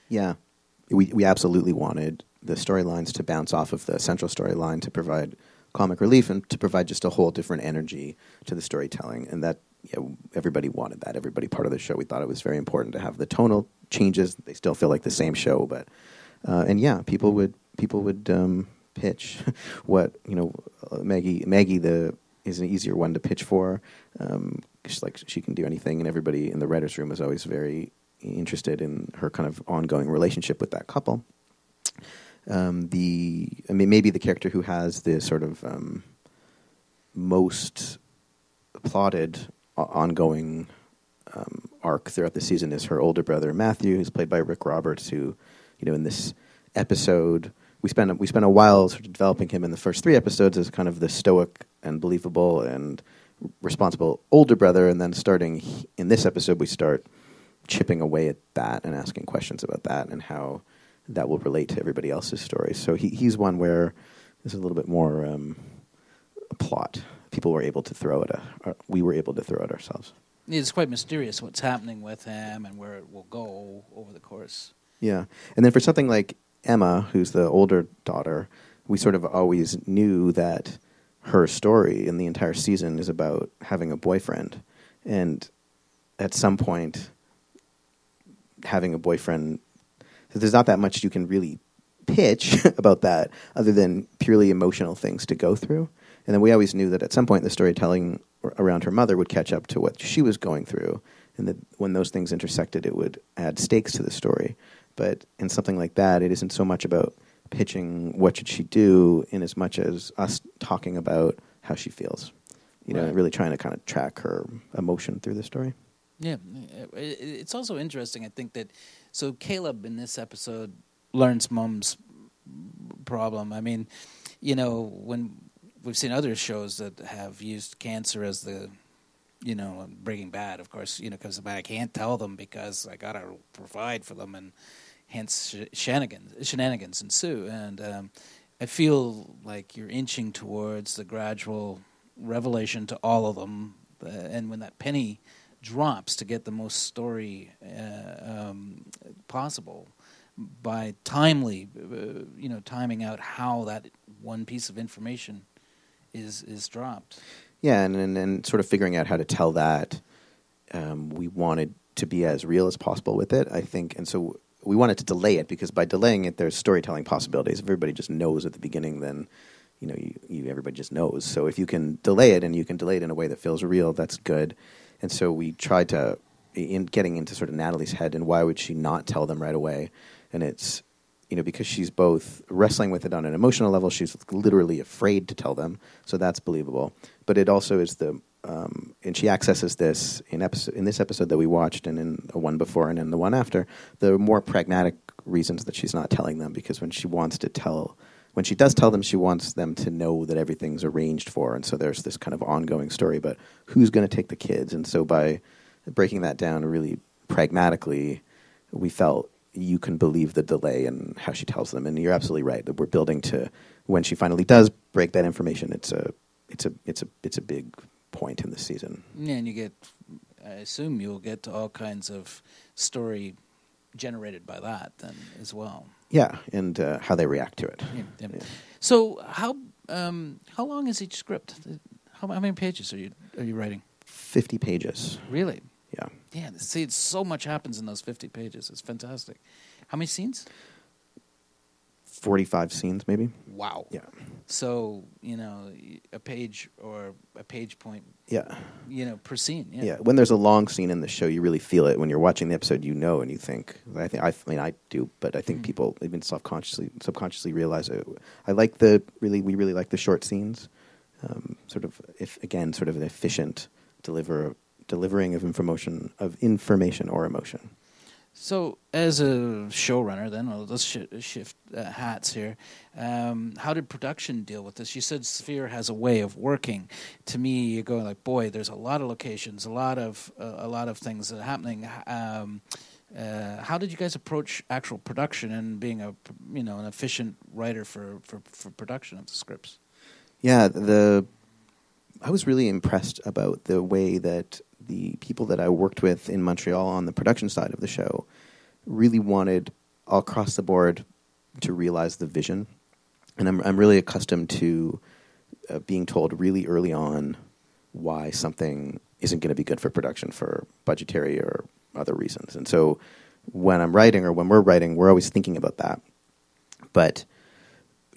Yeah, we we absolutely wanted the storylines to bounce off of the central storyline to provide comic relief and to provide just a whole different energy to the storytelling, and that yeah, everybody wanted that. Everybody part of the show. We thought it was very important to have the tonal changes. They still feel like the same show, but uh, and yeah, people would people would um, pitch what you know. Uh, Maggie Maggie the is an easier one to pitch for. Um, she's like she can do anything, and everybody in the writers' room was always very interested in her kind of ongoing relationship with that couple. Um, the I mean, maybe the character who has the sort of um, most plotted ongoing um, arc throughout the season is her older brother Matthew, who's played by Rick Roberts, who you know, in this episode, we spent a, we spent a while sort of developing him in the first three episodes as kind of the stoic and believable and responsible older brother, and then starting in this episode, we start chipping away at that and asking questions about that and how that will relate to everybody else's story. So he, he's one where there's a little bit more um, a plot. People were able to throw it. A, we were able to throw it ourselves. It's quite mysterious what's happening with him and where it will go over the course. Yeah. And then for something like Emma, who's the older daughter, we sort of always knew that her story in the entire season is about having a boyfriend. And at some point, having a boyfriend, there's not that much you can really pitch about that other than purely emotional things to go through. And then we always knew that at some point the storytelling around her mother would catch up to what she was going through. And that when those things intersected, it would add stakes to the story. But in something like that, it isn't so much about pitching what should she do in as much as us talking about how she feels. You know, really trying to kind of track her emotion through the story. Yeah, it's also interesting. I think that so Caleb in this episode learns mom's problem. I mean, you know, when we've seen other shows that have used cancer as the you know, Breaking Bad, of course, you know, because I can't tell them because I gotta provide for them, and hence shenanigans, shenanigans ensue. And um, I feel like you're inching towards the gradual revelation to all of them. Uh, and when that penny drops to get the most story uh, um, possible by timely, uh, you know, timing out how that one piece of information is is dropped. Yeah, and, and, and sort of figuring out how to tell that, um, we wanted to be as real as possible with it, I think. And so we wanted to delay it because by delaying it, there's storytelling possibilities. If everybody just knows at the beginning, then you know you, you, everybody just knows. So if you can delay it and you can delay it in a way that feels real, that's good. And so we tried to in getting into sort of Natalie's head and why would she not tell them right away? And it's you know because she's both wrestling with it on an emotional level, she's literally afraid to tell them, so that's believable. But it also is the um, and she accesses this in episode in this episode that we watched, and in the one before and in the one after. The more pragmatic reasons that she's not telling them because when she wants to tell when she does tell them she wants them to know that everything's arranged for and so there's this kind of ongoing story but who's going to take the kids and so by breaking that down really pragmatically we felt you can believe the delay and how she tells them and you're absolutely right that we're building to when she finally does break that information it's a it's a it's a it's a big point in the season Yeah, and you get, I assume you'll get to all kinds of story generated by that then as well. yeah and uh, how they react to it Yeah, yeah. Yeah. So how um, how long is each script? How, how many pages are you are you writing? 50 pages Really? yeah Yeah. See, it's, so much happens in those fifty pages. It's fantastic. How many scenes? 45 scenes maybe Wow. yeah So you know, a page or a page point, yeah you know, per scene. Yeah. Yeah. when there's a long scene in the show, you really feel it. When you're watching the episode, you know, and you think. I think I, I mean I do, but I think Mm. people even self-consciously, subconsciously realize it. I like the really, we really like the short scenes. Um, sort of, if again, sort of an efficient deliver delivering of information of information or emotion. So, as a showrunner, then well, let's sh- shift uh, hats here. Um, how did production deal with this? You said Sphere has a way of working. To me, you're going like, boy, there's a lot of locations, a lot of uh, a lot of things that are happening. Um, uh, how did you guys approach actual production and being a you know an efficient writer for, for, for production of the scripts? Yeah, the I was really impressed about the way that the people that I worked with in Montreal on the production side of the show really wanted across the board to realize the vision, and I'm I'm really accustomed to uh, being told really early on why something isn't going to be good for production for budgetary or other reasons, and so when I'm writing or when we're writing, we're always thinking about that, but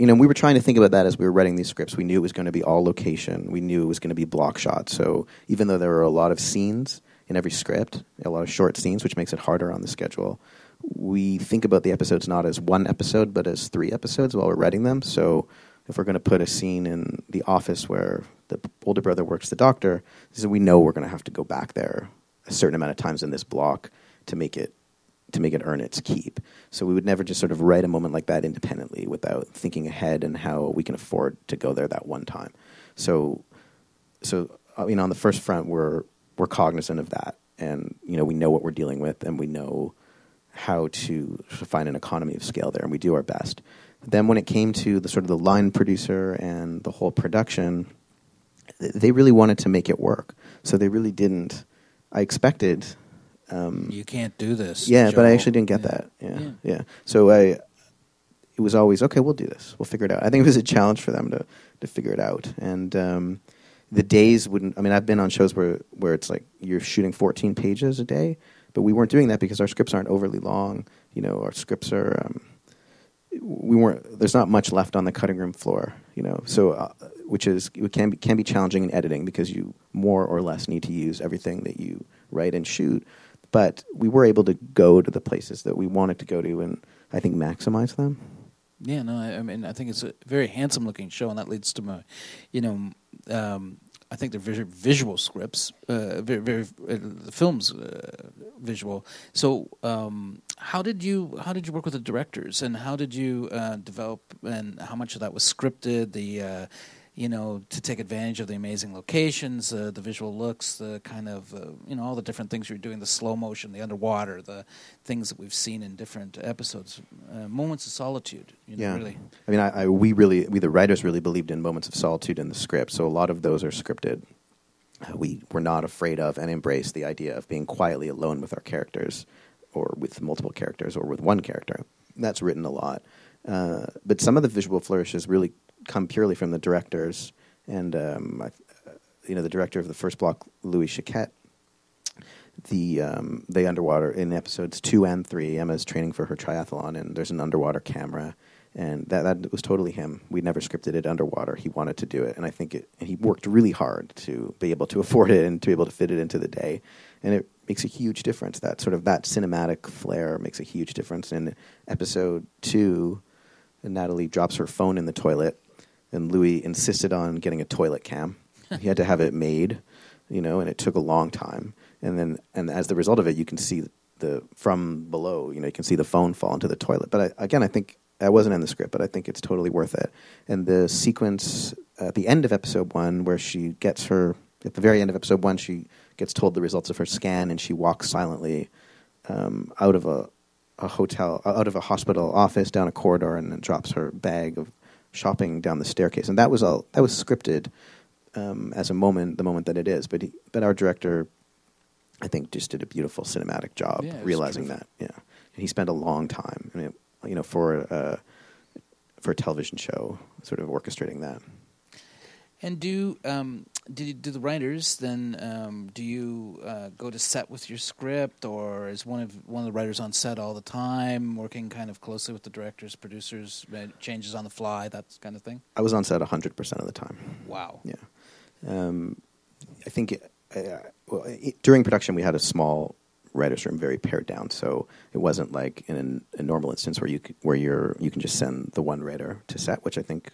you know, we were trying to think about that as we were writing these scripts. We knew it was going to be all location. We knew it was going to be block shot. So even though there were a lot of scenes in every script, a lot of short scenes, which makes it harder on the schedule, we think about the episodes not as one episode, but as three episodes while we're writing them. So if we're going to put a scene in the office where the older brother works the doctor, so we know we're going to have to go back there a certain amount of times in this block to make it to make it earn its keep. So we would never just sort of write a moment like that independently without thinking ahead and how we can afford to go there that one time. So, so I mean, on the first front, we're we're cognizant of that, and you know, we know what we're dealing with, and we know how to find an economy of scale there, and we do our best. Then, when it came to the sort of the line producer and the whole production, th- they really wanted to make it work. So they really didn't. I expected um, You can't do this. yeah, but I actually didn't get Yeah. that. Yeah, Yeah. yeah, So I, it was always okay. We'll do this. We'll figure it out. I think it was a challenge for them to to figure it out. And um, the days wouldn't. I mean, I've been on shows where where it's like you're shooting 14 pages a day, but we weren't doing that because our scripts aren't overly long. You know, our scripts are. Um, we weren't. There's not much left on the cutting room floor. You know, so uh, which is it can be can be challenging in editing because you more or less need to use everything that you write and shoot but we were able to go to the places that we wanted to go to and I think maximize them. Yeah, no, I, I mean, I think it's a very handsome looking show, and that leads to my, you know, um, I think they're very visual scripts, uh, very, very, uh, the film's uh, visual. So, um, how did you how did you work with the directors, and how did you uh, develop, and how much of that was scripted? The uh, you know, to take advantage of the amazing locations, uh, the visual looks, the kind of, uh, you know, all the different things you're doing, the slow motion, the underwater, the things that we've seen in different episodes, uh, moments of solitude. You know, Yeah. really. I mean, I, I, we really, we the writers really believed in moments of solitude in the script, so a lot of those are scripted. Uh, we were not afraid of and embraced the idea of being quietly alone with our characters, or with multiple characters, or with one character. That's written a lot. Uh, but some of the visual flourishes really come purely from the directors, and um, I, you know, the director of the first block, Louis Choquette. The um, they underwater in episodes two and three. Emma's training for her triathlon, and there's an underwater camera, and that that was totally him. We never scripted it underwater. He wanted to do it, and I think it. And he worked really hard to be able to afford it and to be able to fit it into the day, and it makes a huge difference. That sort of that cinematic flair makes a huge difference. In episode two, Natalie drops her phone in the toilet, and Louis insisted on getting a toilet cam. he had to have it made, you know, and it took a long time. And then, and as the result of it, you can see the from below. You know, you can see the phone fall into the toilet. But I, again, I think that wasn't in the script, but I think it's totally worth it. And the sequence at the end of episode one, where she gets her at the very end of episode one, she gets told the results of her scan, and she walks silently um, out of a a hotel, out of a hospital office, down a corridor, and then drops her bag of shopping down the staircase. And that was all. That was scripted um, as a moment, the moment that it is. But he, but our director, I think, just did a beautiful cinematic job Yeah, realizing that. Yeah, and he spent a long time, I mean, you know, for a, for a television show, sort of orchestrating that. And do um, do, you- do the writers then um, do you uh, go to set with your script, or is one of one of the writers on set all the time, working kind of closely with the directors, producers, uh, changes on the fly, that kind of thing? I was on set hundred percent of the time. Wow. Yeah, um, I think it, uh, well, it, during production we had a small writers' room, very pared down, so it wasn't like in an, a normal instance where you c- where you're you can just send the one writer to set, which I think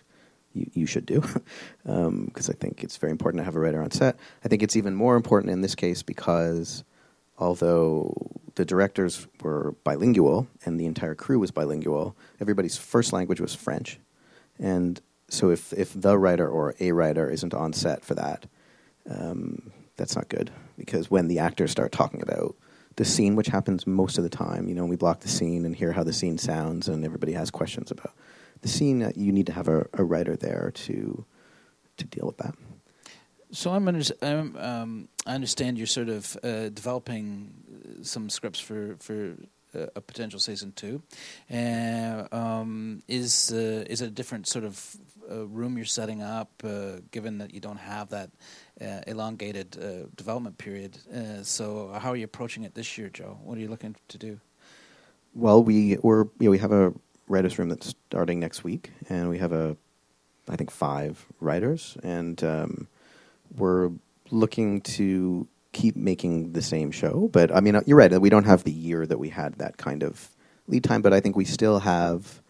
you, you should do because I think it's very important to have a writer on set. I think it's even more important in this case because although the directors were bilingual and the entire crew was bilingual, everybody's first language was French. And so if, if the writer or a writer isn't on set for that, um, that's not good because when the actors start talking about the scene, which happens most of the time, you know, we block the scene and hear how the scene sounds, and everybody has questions about the scene. You need to have a, a writer there to to deal with that. So I'm, under, I'm um, I understand you're sort of uh, developing uh, some scripts for for uh, a potential season two. Uh, um, is uh, is it a different sort of uh, room you're setting up, uh, given that you don't have that uh, elongated uh, development period? Uh, so how are you approaching it this year, Joe? What are you looking to do? Well, we we're you know, we have a writers' room that's starting next week, and we have a I think five writers, and um, we're looking to keep making the same show. But I mean, uh, you're right. We don't have the year that we had that kind of lead time, but I think we still have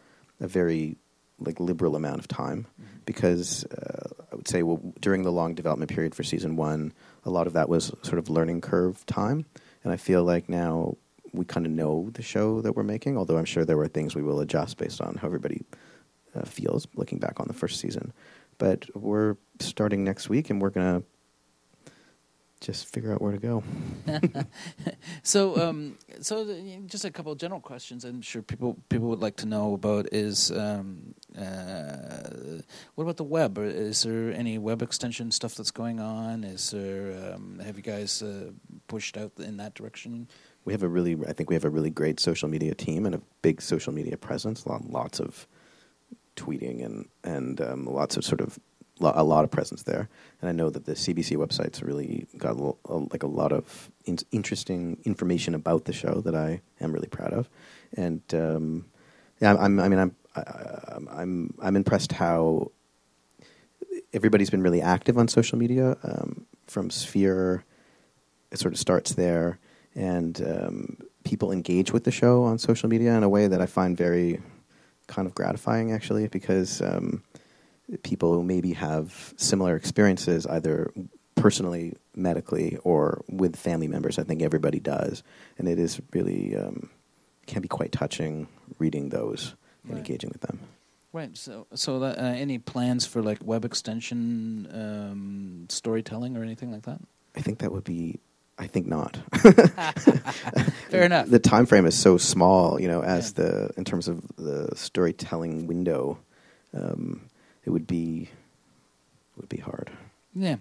a very like liberal amount of time because uh, I would say well, during the long development period for season one, a lot of that was sort of learning curve time, and I feel like now we kind of know the show that we're making. Although I'm sure there were things we will adjust based on how everybody uh, feels looking back on the first season. But we're starting next week, and we're gonna just figure out where to go. So, um, so the, just a couple general questions. I'm sure people people would like to know about is um, uh, what about the web? Is there any web extension stuff that's going on? Is there um, have you guys uh, pushed out in that direction? We have a really, I think we have a really great social media team and a big social media presence. Lots of tweeting and and um, lots of sort of a lot of presence there. And I know that the CBC website's really got a, a, like a lot of in- interesting information about the show that I am really proud of. And um, yeah, I'm, I mean, I'm I, I'm I'm I'm impressed how everybody's been really active on social media. Um, from Sphere, it sort of starts there, and um, people engage with the show on social media in a way that I find very kind of gratifying, actually, because um, people who maybe have similar experiences, either personally, medically, or with family members. I think everybody does, and it is really um, can be quite touching reading those and Right. engaging with them. Right. So, so that, uh, any plans for like web extension um, storytelling or anything like that? I think that would be. I think not. Fair enough. The time frame is so small, you know, as Yeah. the in terms of the storytelling window, um, it would be it would be hard. Yeah.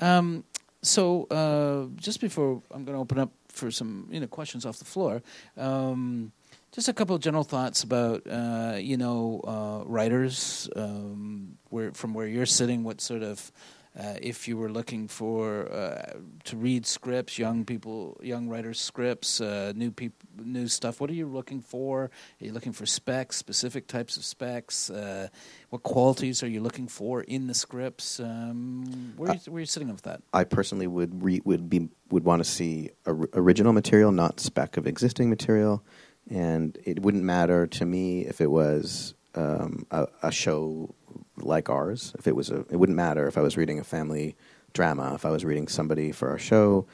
Um, so uh, just before I'm going to open up for some you know questions off the floor, um, just a couple of general thoughts about uh, you know uh, writers, um, where from where you're sitting, what sort of uh, if you were looking for uh, to read scripts, young people, young writers' scripts, uh, new peop- new stuff. What are you looking for? Are you looking for specs, specific types of specs? Uh, what qualities are you looking for in the scripts? Um, where, are you, where are you sitting with that? I personally would re- would be would want to see or- original material, not spec of existing material, and it wouldn't matter to me if it was um, a, a show like ours. If it was a, it wouldn't matter if I was reading a family drama. If I was reading somebody for our show,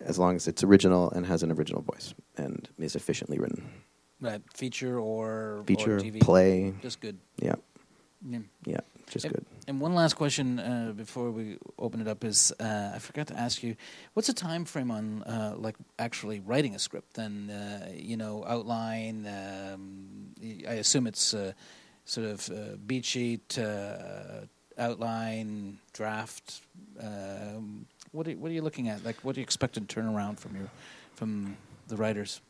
as long as it's original and has an original voice and is efficiently written. Right, feature or Feature, or TV. play, Just good. yeah, Yeah. yeah, just Yep. good. And one last question uh, before we open it up is uh, I forgot to ask you what's the time frame on uh, like actually writing a script? Then uh, you know outline. Um, I assume it's uh, sort of uh, beat sheet, uh, outline, draft. Um, what are, what are you looking at? Like what do you expect to turn around from your from the writers?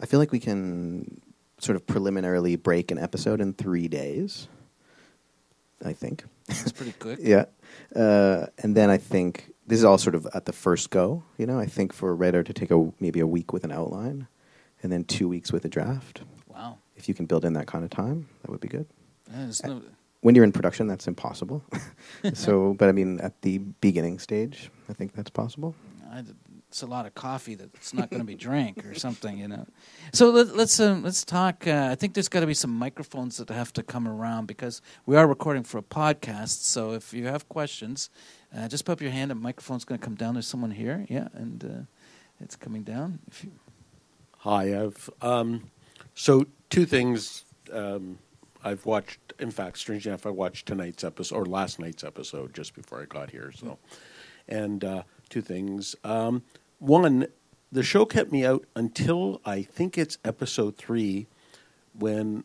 I feel like we can sort of preliminarily break an episode in three days. I think. It's pretty quick. yeah. Uh, and then I think this is all sort of at the first go. You know, I think for a writer to take a maybe a week with an outline, and then two weeks with a draft. Wow. If you can build in that kind of time, that would be good. Yeah, no- When you're in production, that's impossible. so, but I mean, at the beginning stage, I think that's possible. I, it's a lot of coffee that's not going to be drank or something, you know. So let, let's um, let's talk. Uh, I think there's got to be some microphones that have to come around because we are recording for a podcast. So if you have questions, uh, just put up your hand. A microphone's going to come down. There's someone here, yeah, and uh, it's coming down. If you, Hi, I've um, so two things. Um, I've watched. In fact, strange enough, I watched tonight's episode or last night's episode just before I got here. So, and uh, two things. Um, one, the show kept me out until I think it's episode three, when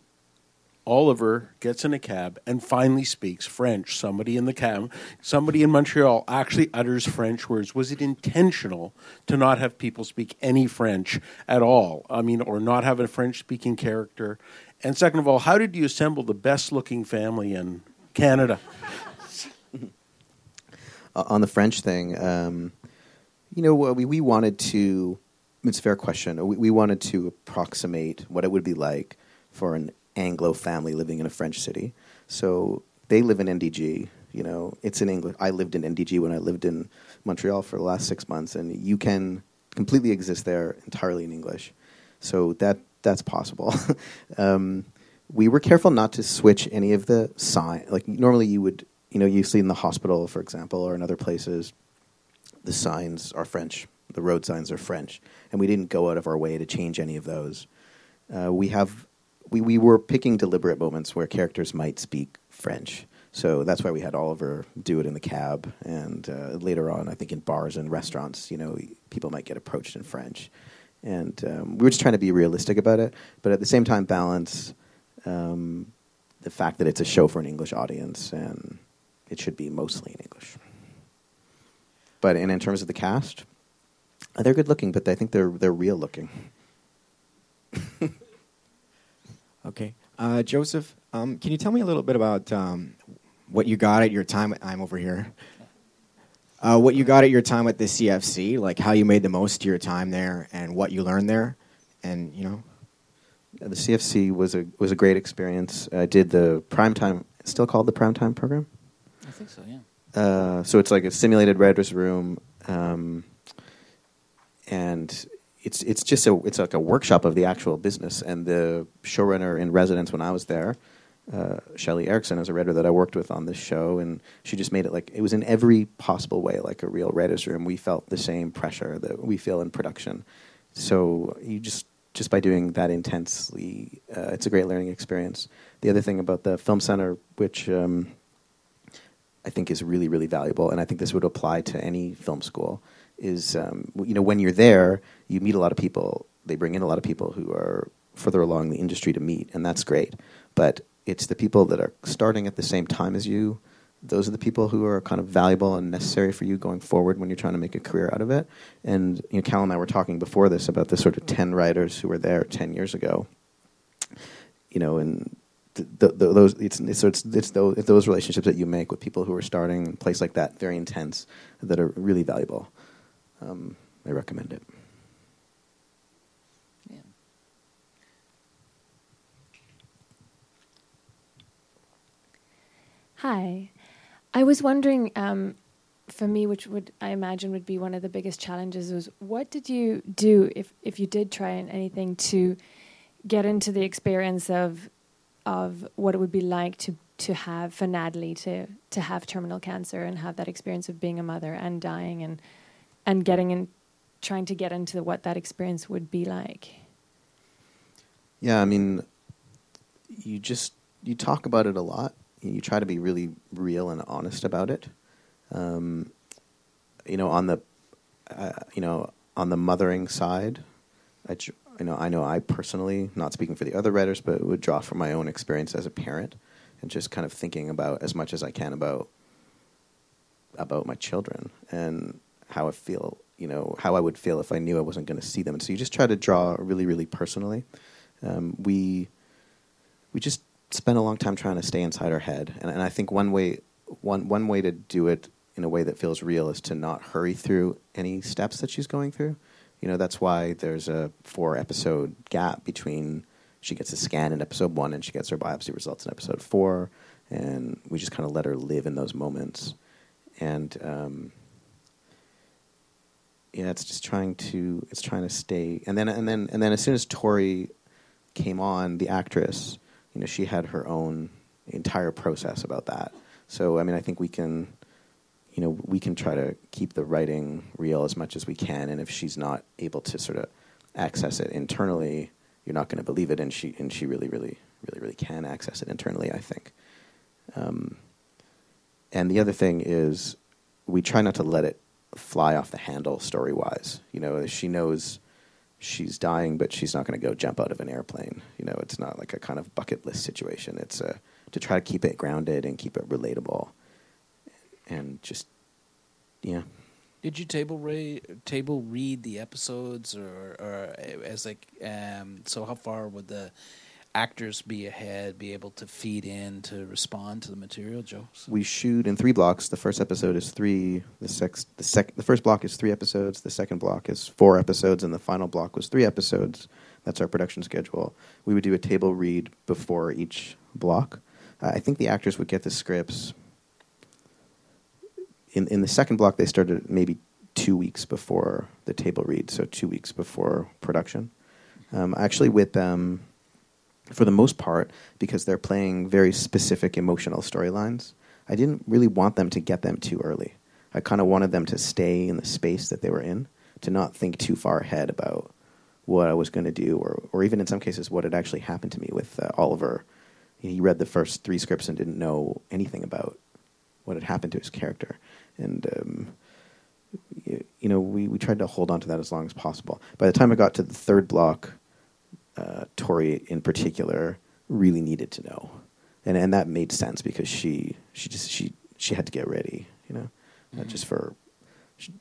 Oliver gets in a cab and finally speaks French. Somebody in the cab, somebody in Montreal actually utters French words. Was it intentional to not have people speak any French at all? I mean, or not have a French speaking character? And second of all, how did you assemble the best looking family in Canada? Uh, on the French thing, um, you know, we, we wanted to. It's a fair question. We, we wanted to approximate what it would be like for an Anglo family living in a French city. So they live in NDG. You know, it's in English. I lived in NDG when I lived in Montreal for the last six months, and you can completely exist there entirely in English. So that that's possible. um, we were careful not to switch any of the sign. Like normally, you would, you know, you see in the hospital, for example, or in other places, the signs are French. The road signs are French, and we didn't go out of our way to change any of those. Uh, we have, we we were picking deliberate moments where characters might speak French. So that's why we had Oliver do it in the cab, and uh, later on, I think in bars and restaurants, you know, people might get approached in French, and um, we were just trying to be realistic about it, but at the same time balance um, the fact that it's a show for an English audience and it should be mostly in English. But and in terms of the cast, they're good looking, but I think they're they're real looking. Okay. Uh, Joseph, um, can you tell me a little bit about um, what you got at your time? I'm over here. Uh, what you got at your time at the CFC, like how you made the most of your time there, and what you learned there, and you know. The CFC was a was a great experience. I did the primetime, still called the primetime program. I think so, yeah. Uh, so it's like a simulated writers' room, um, and it's it's just a it's like a workshop of the actual business. And the showrunner in residence when I was there, uh, Shelley Eriksen, is a writer that I worked with on this show, and she just made it like it was in every possible way like a real writers' room. We felt the same pressure that we feel in production. So you just just by doing that intensely, uh, it's a great learning experience. The other thing about the film center, which um, I think is really, really valuable, and I think this would apply to any film school, is um, you know when you're there, you meet a lot of people. They bring in a lot of people who are further along the industry to meet, and that's great. But it's the people that are starting at the same time as you. Those are the people who are kind of valuable and necessary for you going forward when you're trying to make a career out of it. And you know, Cal and I were talking before this about the sort of ten writers who were there ten years ago. You know, and th- th- th- those it's, it's it's, it's those, it's those relationships that you make with people who are starting in a place like that, very intense, that are really valuable. Um, I recommend it. Hi. I was wondering, um, for me, which would I imagine would be one of the biggest challenges, was what did you do if if you did try anything to get into the experience of of what it would be like to to have for Natalie to to have terminal cancer and have that experience of being a mother and dying and and getting in trying to get into what that experience would be like? Yeah, I mean, you just you talk about it a lot. You try to be really real and honest about it. Um, you know, on the uh, you know on the mothering side, I you know I know I personally, not speaking for the other writers, but would draw from my own experience as a parent and just kind of thinking about as much as I can about about my children and how I feel, you know, how I would feel if I knew I wasn't going to see them. And so you just try to draw really, really personally. Um, we we just spend a long time trying to stay inside our head, and, and I think one way one one way to do it in a way that feels real is to not hurry through any steps that she's going through. You know, that's why there's a four episode gap between she gets a scan in episode one and she gets her biopsy results in episode four, and we just kind of let her live in those moments. And um, yeah, it's just trying to it's trying to stay. And then and then and then as soon as Torri came on, the actress, you know, she had her own entire process about that. So I mean, I think we can, you know, we can try to keep the writing real as much as we can. And if she's not able to sort of access it internally, you're not going to believe it. And she and she really, really, really, really can access it internally. I think. Um, and the other thing is, we try not to let it fly off the handle story wise. You know, she knows she's dying, but she's not going to go jump out of an airplane. You know, it's not like a kind of bucket list situation. It's a, to try to keep it grounded and keep it relatable, and just yeah. Did you table ra- table read the episodes, or, or as like um, so? How far would the actors be ahead, be able to feed in to respond to the material, Joe? So- We shoot in three blocks. The first episode is three. The sex, the sec, the first block is three episodes. The second block is four episodes, and the final block was three episodes. That's our production schedule. We would do a table read before each block. Uh, I think the actors would get the scripts. In in the second block, they started maybe two weeks before the table read, so two weeks before production. Um, actually, with them, for the most part, because they're playing very specific emotional storylines. I didn't really want them to get them too early. I kind of wanted them to stay in the space that they were in, to not think too far ahead about what I was going to do, or, or even in some cases, what had actually happened to me with uh, Oliver. He read the first three scripts and didn't know anything about what had happened to his character. And, um, you, you know, we, we tried to hold on to that as long as possible. By the time I got to the third block, uh, Torri in particular really needed to know, and and that made sense because she she just she she had to get ready, you know, not Mhm. just for, she,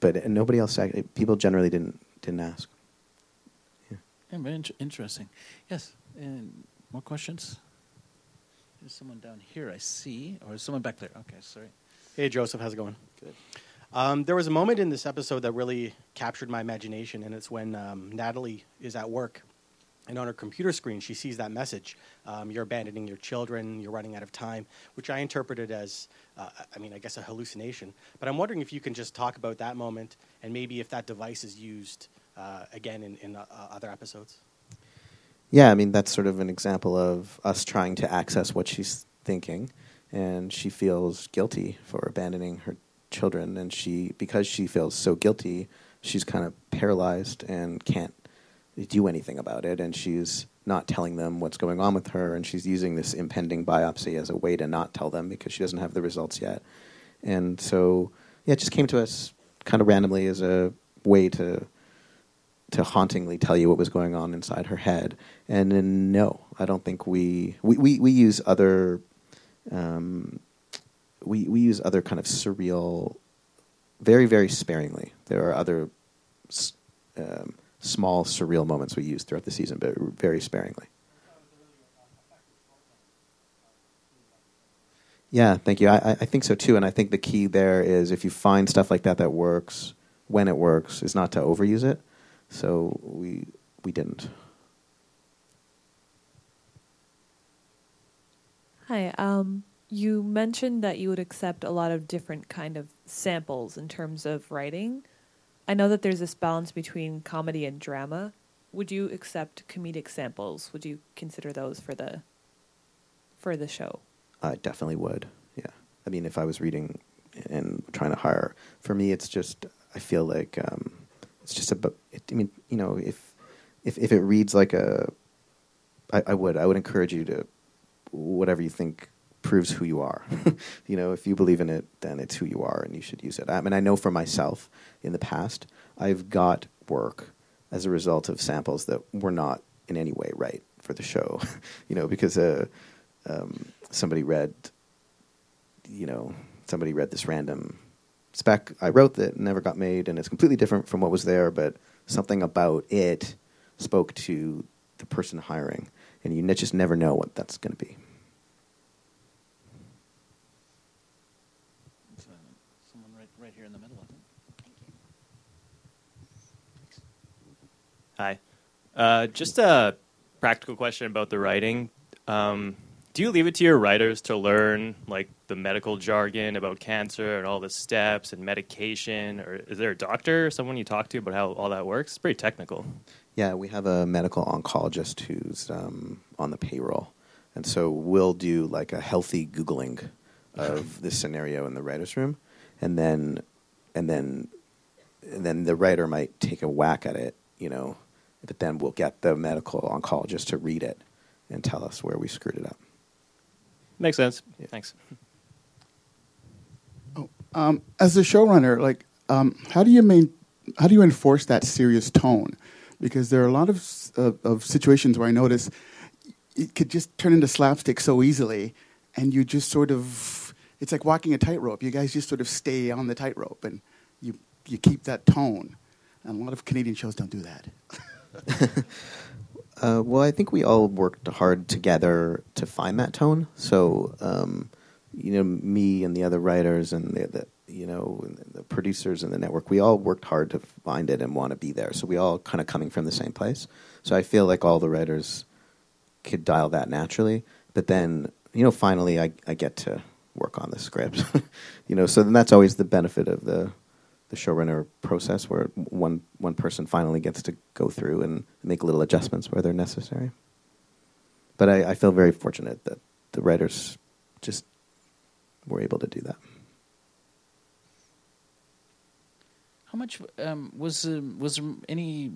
but and nobody else. ac- People generally didn't didn't ask. Yeah. Yeah, very interesting. Yes, and more questions? There's someone down here, I see, or is someone back there? Okay, sorry. Hey, Joseph, how's it going? Good. Um, there was a moment in this episode that really captured my imagination, and it's when um, Natalie is at work, and on her computer screen, she sees that message um, You're abandoning your children, you're running out of time, which I interpreted as, uh, I mean, I guess a hallucination. But I'm wondering if you can just talk about that moment, and maybe if that device is used uh, again in, in uh, other episodes. Yeah, I mean that's sort of an example of us trying to access what she's thinking, and she feels guilty for abandoning her children, and she because she feels so guilty, she's kind of paralyzed and can't do anything about it, and she's not telling them what's going on with her, and she's using this impending biopsy as a way to not tell them because she doesn't have the results yet, and so yeah, it just came to us kind of randomly as a way to to hauntingly tell you what was going on inside her head. And no, I don't think we we, we, we use other um, we we use other kind of surreal, very very sparingly. There are other um, small surreal moments we use throughout the season, but very sparingly. Yeah, thank you. I, I think so too, and I think the key there is if you find stuff like that that works when it works, is not to overuse it. So we we didn't. Hi. Um, you mentioned that you would accept a lot of different kind of samples in terms of writing. I know that there's this balance between comedy and drama. Would you accept comedic samples? Would you consider those for the for the show? I definitely would. Yeah. I mean, if I was reading and trying to hire, for me, it's just I feel like um, it's just about. It, I mean, you know, if if if it reads like a, I, I would I would encourage you to whatever you think proves who you are. you know, if you believe in it, then it's who you are, and you should use it. I mean, I know for myself in the past, I've got work as a result of samples that were not in any way right for the show. you know, because uh, um, somebody read, you know, somebody read this random spec I wrote that never got made, and it's completely different from what was there, but something about it spoke to the person hiring, and you just never know what that's going to be. Someone right, right here in the middle, I think. Hi. Uh, just a practical question about the writing. Um, do you leave it to your writers to learn like the medical jargon about cancer and all the steps and medication, or is there a doctor or someone you talk to about how all that works? It's pretty technical. Yeah, we have a medical oncologist who's um, on the payroll, and so we'll do like a healthy googling of this scenario in the writers' room, and then and then and then the writer might take a whack at it, you know, but then we'll get the medical oncologist to read it and tell us where we screwed it up. Makes sense. Yeah. Thanks. Um, as a showrunner, like, um, how do you main, how do you enforce that serious tone? Because there are a lot of s- of, of situations where I notice it could just turn into slapstick so easily, and you just sort of, it's like walking a tightrope. You guys just sort of stay on the tightrope, and you you keep that tone. And a lot of Canadian shows don't do that. Uh, well, I think we all worked hard together to find that tone. So, um, you know, me and the other writers and the, the you know the producers and the network, we all worked hard to find it and want to be there. So we all kind of coming from the same place. So I feel like all the writers could dial that naturally. But then, you know, finally, I, I get to work on the script. you know, so then that's always the benefit of the the showrunner process, where one one person finally gets to go through and make little adjustments where they're necessary. But I, I feel very fortunate that the writers just were able to do that. How much um, was uh, was there any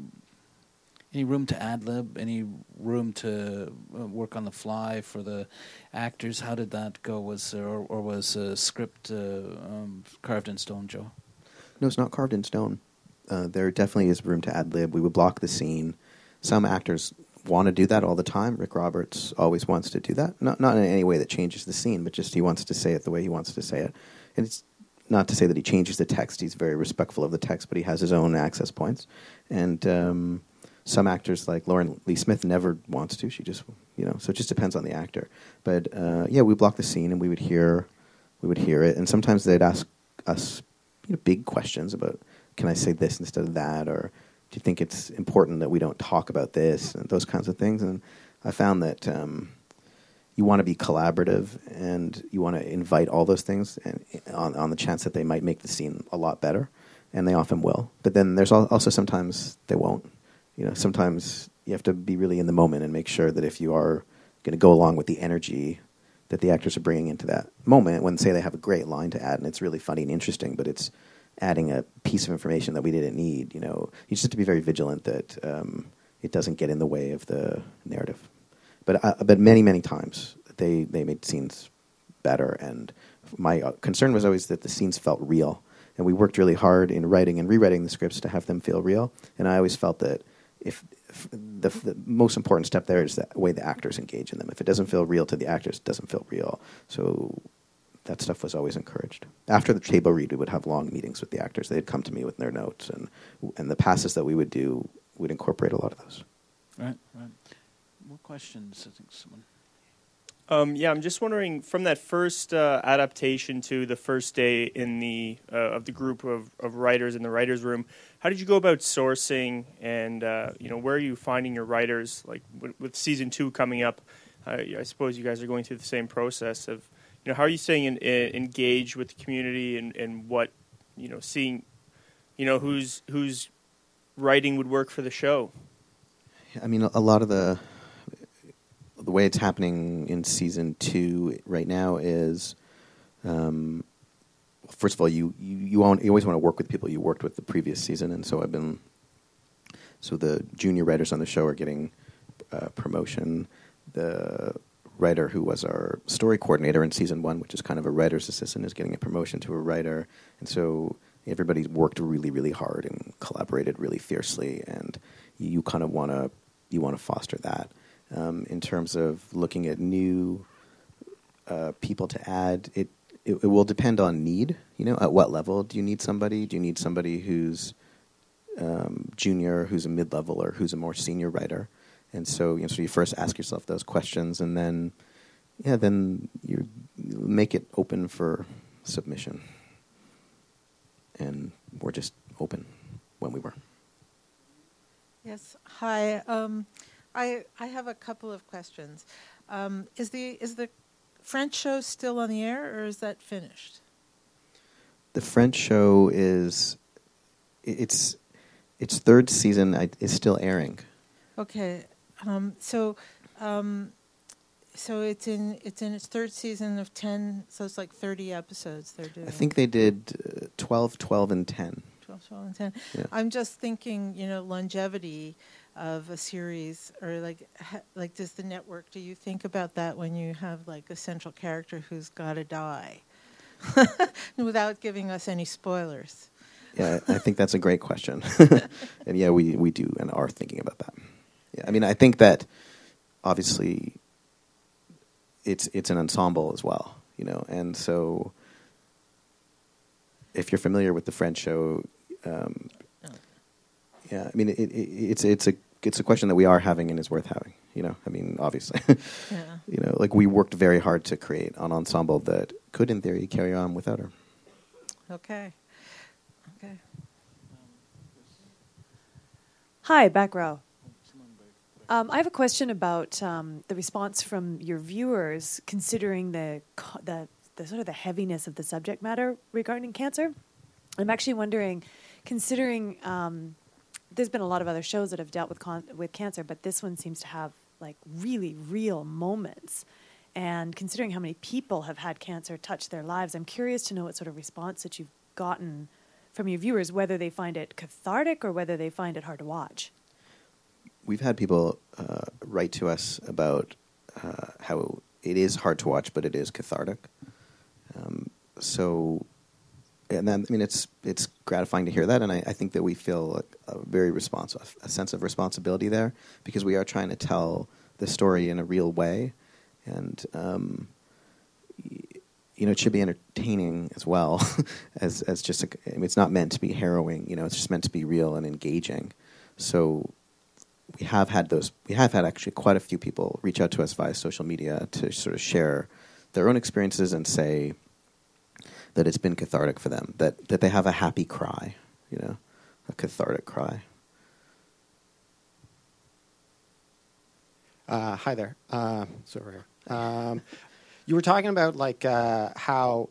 any room to ad lib? Any room to uh, work on the fly for the actors? How did that go? Was there, or, or was a script uh, um, carved in stone, Joe? No, it's not carved in stone. Uh, there definitely is room to ad lib. We would block the scene. Some actors want to do that all the time. Rick Roberts always wants to do that. Not not in any way that changes the scene, but just he wants to say it the way he wants to say it. And it's not to say that he changes the text. He's very respectful of the text, but he has his own access points. And um, some actors, like Lauren Lee Smith, never wants to. She just, you know, so it just depends on the actor. But uh, yeah, we block the scene and we would hear, we would hear it. And sometimes they'd ask us, you know, big questions about, can I say this instead of that, or do you think it's important that we don't talk about this, and those kinds of things. And I found that. Um, you want to be collaborative and you want to invite all those things and on, on the chance that they might make the scene a lot better and they often will but then there's also sometimes they won't you know sometimes you have to be really in the moment and make sure that if you are going to go along with the energy that the actors are bringing into that moment when say they have a great line to add and it's really funny and interesting but it's adding a piece of information that we didn't need you know. You just have to be very vigilant that um, it doesn't get in the way of the narrative. But uh, but many many times they they made scenes better and my uh, concern was always that the scenes felt real. And we worked really hard in writing and rewriting the scripts to have them feel real. And i always felt that if, if the, the most important step there is the way the actors engage in them if it doesn't feel real to the actors it doesn't feel real so that stuff was always encouraged after the table read we would have long meetings with the actors they'd come to me with their notes and and the passes that we would do would incorporate a lot of those Right, right. More questions? I think someone. Um, yeah, I'm just wondering from that first uh, adaptation to the first day in the uh, of the group of, of writers in the writers' room. How did you go about sourcing, and uh, you know where are you finding your writers? Like with, with season two coming up, uh, I suppose you guys are going through the same process of you know how are you staying in, in, engaged with the community and, and what you know seeing you know who's whose writing would work for the show. I mean, a lot of the the way it's happening in season two right now is, um, first of all, you you you, want, you always want to work with people you worked with the previous season, and so I've been So the junior writers on the show are getting uh, promotion. The writer who was our story coordinator in season one, which is kind of a writer's assistant, is getting a promotion to a writer. And so everybody's worked really, really hard and collaborated really fiercely. And you kind of want to you want to foster that. Um, in terms of looking at new uh, people to add, it, it it will depend on need. You know, at what level do you need somebody? Do you need somebody who's um, junior, who's a mid level, or who's a more senior writer? And so, you know, so you first ask yourself those questions, and then, yeah, then you make it open for submission. And we're just open when we were. Yes. Hi. Um, I I have a couple of questions. Um, is the is the French show still on the air, or is that finished? The French show is it's its third season I- is still airing. Okay. Um, so, um, so it's in it's in its third season of ten. So it's like thirty episodes they're doing. I think they did uh, 12, 12, and 10. 12, 12, and 10. Yeah. I'm just thinking, you know, longevity of a series, or like, ha, like, does the network? Do you think about that when you have like a central character who's got to die, without giving us any spoilers? Yeah, I I think that's a great question. and yeah, we, we do and are thinking about that. Yeah, I mean, I think that obviously it's it's an ensemble as well, you know, and so if you're familiar with the French show, um, yeah, I mean, it, it, it's it's a it's a question that we are having and is worth having. You know, I mean, obviously, Yeah. you know, like we worked very hard to create an ensemble that could, in theory, carry on without her. Okay. Okay. Hi, back row. Um, I have a question about um, the response from your viewers, considering the, co- the the sort of the heaviness of the subject matter regarding cancer. I'm actually wondering, considering um, there's been a lot of other shows that have dealt with con- with cancer, but this one seems to have like really real moments. And considering how many people have had cancer touch their lives, I'm curious to know what sort of response that you've gotten from your viewers, whether they find it cathartic or whether they find it hard to watch. we've had people uh, write to us about uh, how it is hard to watch, but it is cathartic. Um, so, and then I mean, it's it's gratifying to hear that, and I, I think that we feel a, a very responsive, a sense of responsibility there, because we are trying to tell the story in a real way, and um, you know, it should be entertaining as well as as just. A, I mean, it's not meant to be harrowing. You know, it's just meant to be real and engaging. So we have had those we have had actually quite a few people reach out to us via social media to sort of share their own experiences and say that it's been cathartic for them that that they have a happy cry you know a cathartic cry Uh, hi there. Uh, sorry. Um, you were talking about like uh, how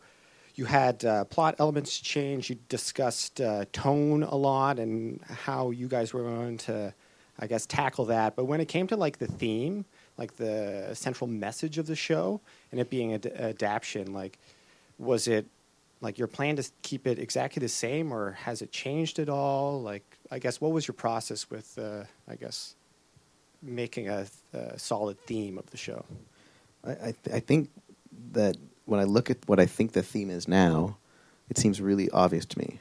you had uh, plot elements change. You discussed uh, tone a lot and how you guys were going to, I guess, tackle that. But when it came to like the theme, like the central message of the show, and it being an ad- adaptation, like, was it like your plan to keep it exactly the same, or has it changed at all? Like, I guess, what was your process with, uh, I guess, making a, a solid theme of the show? I, I, th- I think that when I look at what I think the theme is now, it seems really obvious to me,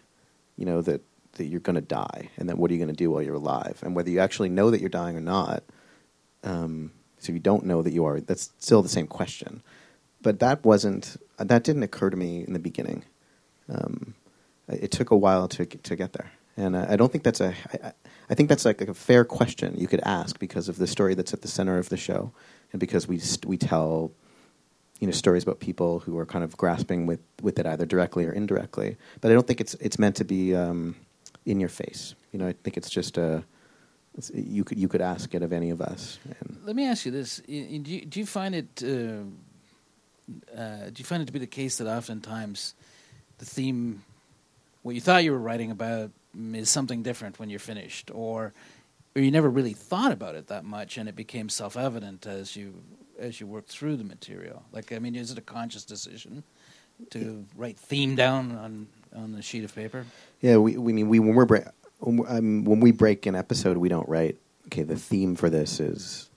you know, that, that you're going to die, and then what are you going to do while you're alive? And whether you actually know that you're dying or not, um, so if you don't know that you are, that's still the same question. But that wasn't, that didn't occur to me in the beginning. Um, it took a while to, to get there. And I I don't think that's a, I, I- think that's like a fair question you could ask because of the story that's at the center of the show, and because we st- we tell, you know, stories about people who are kind of grasping with, with it either directly or indirectly. But I don't think it's it's meant to be um, in your face. You know, I think it's just a, you could you could ask it of any of us. Let me ask you this: Do you, do you find it? Uh, uh, do you find it to be the case that oftentimes the theme, what you thought you were writing about, is something different when you're finished, or or you never really thought about it that much, and it became self-evident as you as you worked through the material? Like, I mean, is it a conscious decision to write theme down on on a sheet of paper? Yeah, we we mean we when we're bra- um, when we break an episode, we don't write. Okay, the theme for this is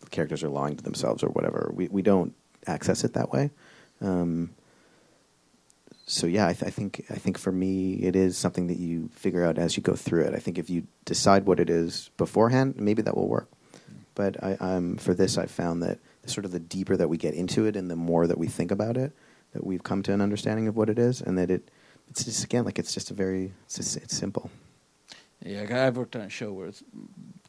the characters are lying to themselves or whatever. We we don't access it that way. Um, so yeah, I, th- I think I think for me it is something that you figure out as you go through it. I think if you decide what it is beforehand, maybe that will work. But I, for this, I found that sort of the deeper that we get into it, and the more that we think about it, that we've come to an understanding of what it is, and that it it's just again like it's just a very it's just, it's simple. Yeah, I've worked on a show where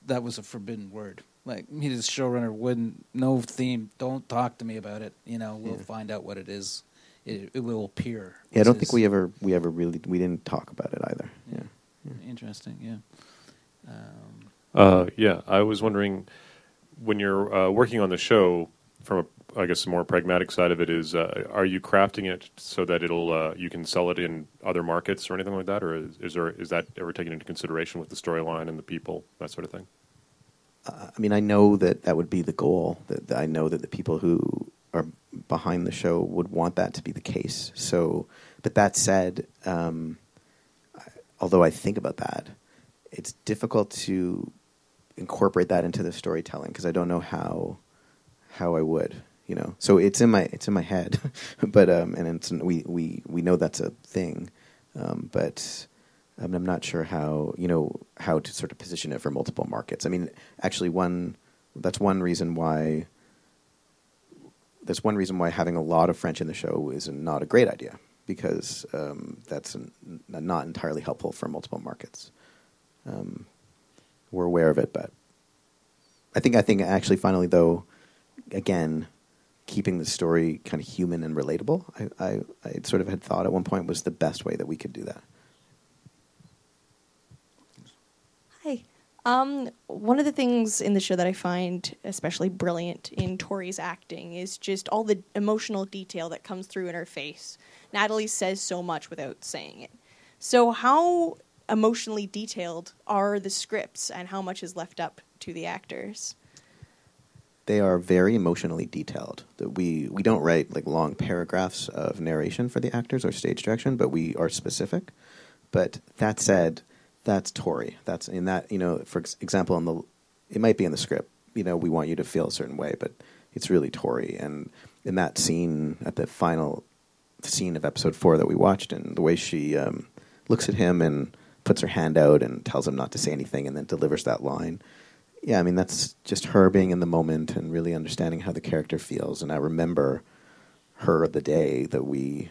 that was a forbidden word. Like me, the showrunner wouldn't no theme. Don't talk to me about it. You know, we'll Yeah. find out what it is. It, it will appear. Yeah, I don't think we ever we ever really we didn't talk about it either. Yeah. Interesting. Yeah. Um, Uh, yeah, I was wondering when you're uh, working on the show from a, I guess, a more pragmatic side of it is, uh, are you crafting it so that it'll uh, you can sell it in other markets or anything like that, or is, is there is that ever taken into consideration with the storyline and the people that sort of thing? I mean, I know that that would be the goal. That, that I know that the people who are behind the show would want that to be the case. So, but that said, um, I, although I think about that, it's difficult to incorporate that into the storytelling because I don't know how how I would. You know, so it's in my it's in my head, but um, and it's we we we know that's a thing, um, but um, I'm not sure how you know how to sort of position it for multiple markets. I mean, actually, one that's one reason why that's one reason why having a lot of French in the show is not a great idea because um, that's n- not entirely helpful for multiple markets. Um, we're aware of it, but I think I think actually finally though, again, keeping the story kind of human and relatable, I, I, I sort of had thought at one point was the best way that we could do that. Hi. Um, one of the things in the show that I find especially brilliant in Torri's acting is just all the emotional detail that comes through in her face. Natalie says so much without saying it. So, how emotionally detailed are the scripts, and how much is left up to the actors? they are very emotionally detailed. We we don't write like long paragraphs of narration for the actors or stage direction, but we are specific. But that said, that's Torri. That's in that you know, for example, in the it might be in the script. You know, we want you to feel a certain way, but it's really Torri. And in that scene at the final scene of episode four that we watched, and the way she um, looks at him and puts her hand out and tells him not to say anything, and then delivers that line yeah, I mean that's just her being in the moment and really understanding how the character feels. And I remember her the day that we,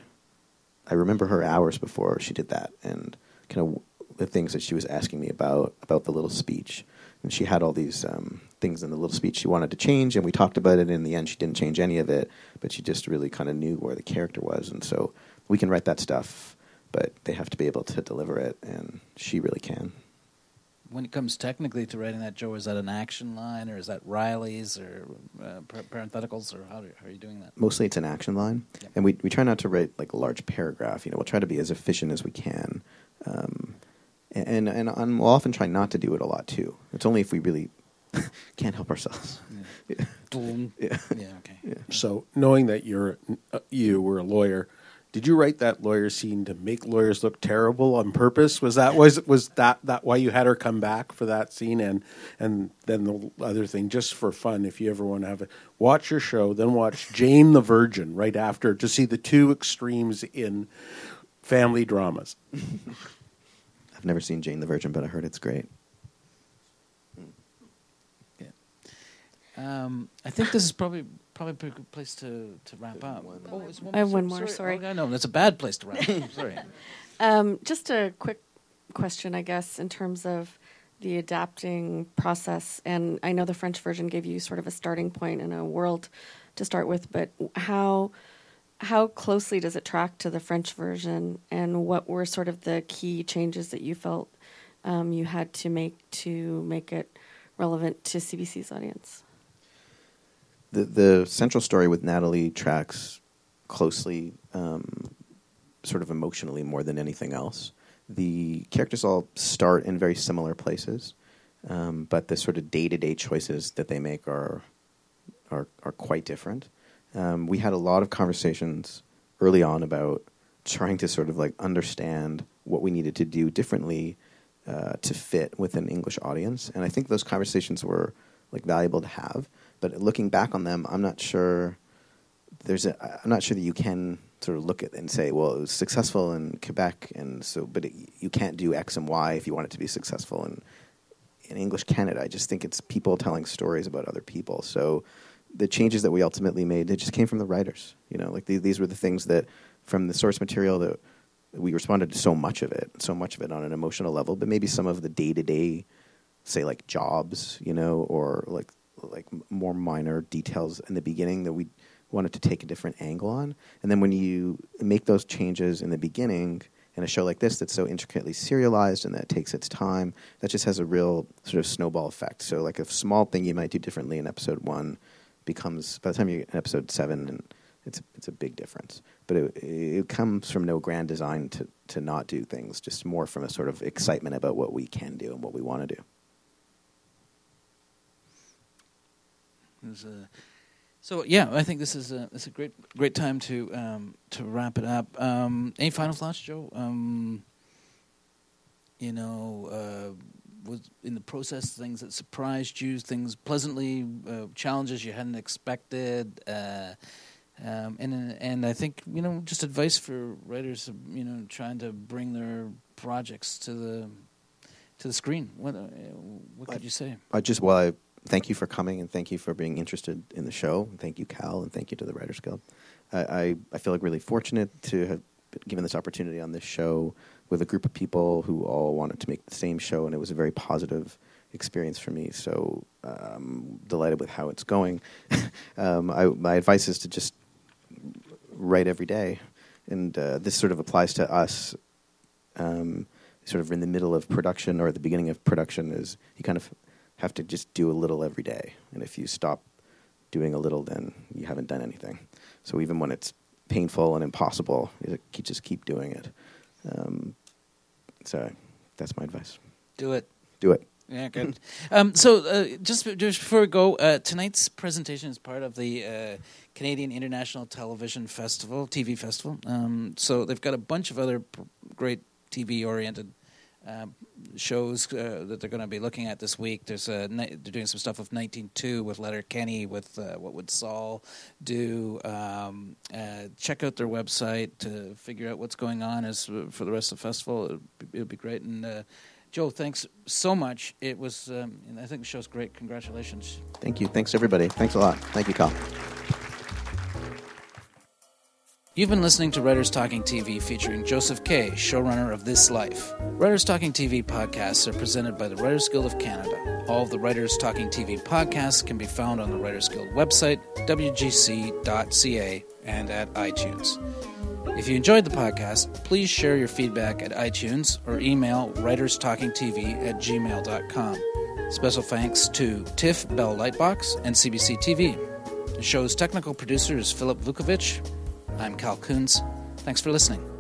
I remember her hours before she did that, and kind of the things that she was asking me about about the little speech. And she had all these um, things in the little speech she wanted to change, and we talked about it. And in the end, she didn't change any of it, but she just really kind of knew where the character was. And so we can write that stuff, but they have to be able to deliver it, and she really can. when it comes technically to writing that, Joe, is that an action line or is that wrylies or uh, parentheticals or how, do, how are you doing that? mostly it's an action line, and we we try not to write like a large paragraph. You know, we'll try to be as efficient as we can, um, and and, and we'll often try not to do it a lot too. It's only if we really can't help ourselves. Yeah. Yeah. okay. So, knowing that you're uh, you were a lawyer, did you write that lawyer scene to make lawyers look terrible on purpose? Was that was was that that why you had her come back for that scene? And and then the other thing, just for fun, if you ever want to have it, watch your show, then watch Jane the Virgin right after to see the two extremes in family dramas. I've never seen Jane the Virgin, but I heard it's great. Um, I think this is probably probably a pretty good place to, to wrap up. Oh, it's I have one more, sorry. Oh, no, that's a bad place to wrap up. sorry. Um, just a quick question, I guess, in terms of the adapting process. And I know the French version gave you sort of a starting point and a world to start with, but how how closely does it track to the French version, and what were sort of the key changes that you felt um, you had to make to make it relevant to CBC's audience? the the central story with Natalie tracks closely, um, sort of emotionally more than anything else. The characters all start in very similar places, um, but the sort of day to day choices that they make are are are quite different. Um, we had a lot of conversations early on about trying to sort of like understand what we needed to do differently uh, to fit with an English audience. And I think those conversations were like valuable to have. But looking back on them, I'm not sure there's a, I'm not sure that you can sort of look at and say, well, it was successful in Quebec, and so, but it, you can't do X and Y if you want it to be successful in in English Canada. I just think it's people telling stories about other people. So the changes that we ultimately made, they just came from the writers. You know, like these, these were the things that from the source material that we responded to so much of it, so much of it on an emotional level, but maybe some of the day to day, say like jobs, you know, or like like more minor details in the beginning that we wanted to take a different angle on. And then when you make those changes in the beginning in a show like this that's so intricately serialized and that takes its time, that just has a real sort of snowball effect. So like a small thing you might do differently in episode one becomes by the time you get in episode seven and it's it's a big difference. But it, it comes from no grand design to to not do things, just more from a sort of excitement about what we can do and what we want to do. A, so yeah, I think this is a this is a great great time to um, to wrap it up. Um, any final thoughts, Joe? Um, you know, uh, was in the process things that surprised you, things pleasantly uh, challenges you hadn't expected, uh, um, and and I think you know just advice for writers, you know, trying to bring their projects to the to the screen. What uh, what could you say? I just well, I thank you for coming and thank you for being interested in the show. Thank you, Cal, and thank you to the Writers Guild. I, I, I feel like really fortunate to have been given this opportunity on this show with a group of people who all wanted to make the same show, and it was a very positive experience for me. So um, delighted with how it's going. um, I, my advice is to just write every day, and uh, this sort of applies to us. Um, sort of in the middle of production or at the beginning of production is you kind of have to just do a little every day. And if you stop doing a little, then you haven't done anything. So even when it's painful and impossible, you just keep doing it. Um, so that's my advice. Do it. Do it. Yeah, good. um, so, uh, just just before we go, uh, tonight's presentation is part of the uh, Canadian International Television Festival, TV Festival. Um, so they've got a bunch of other pr- great TV-oriented um, shows uh, that they're going to be looking at this week. There's a, they're doing some stuff with 19-2 with Letterkenny with uh, what would Sal do. Um, uh, check out their website to figure out what's going on as uh, for the rest of the festival. It'll be, it'll be great. And uh, Joe, thanks so much. It was um, I think the show's great. Congratulations. Thank you. Thanks everybody. Thanks a lot. Thank you, Cal. You've been listening to Writers Talking TV featuring Joseph Kay, showrunner of This Life. Writers Talking TV podcasts are presented by the Writers Guild of Canada. All of the Writers Talking TV podcasts can be found on the Writers Guild website, wgc.ca, and at iTunes. If you enjoyed the podcast, please share your feedback at iTunes or email writerstalkingtv at gmail.com. Special thanks to Tiff Bell Lightbox and CBC TV. The show's technical producer is Philip Vukovic. I'm Cal Coons. Thanks for listening.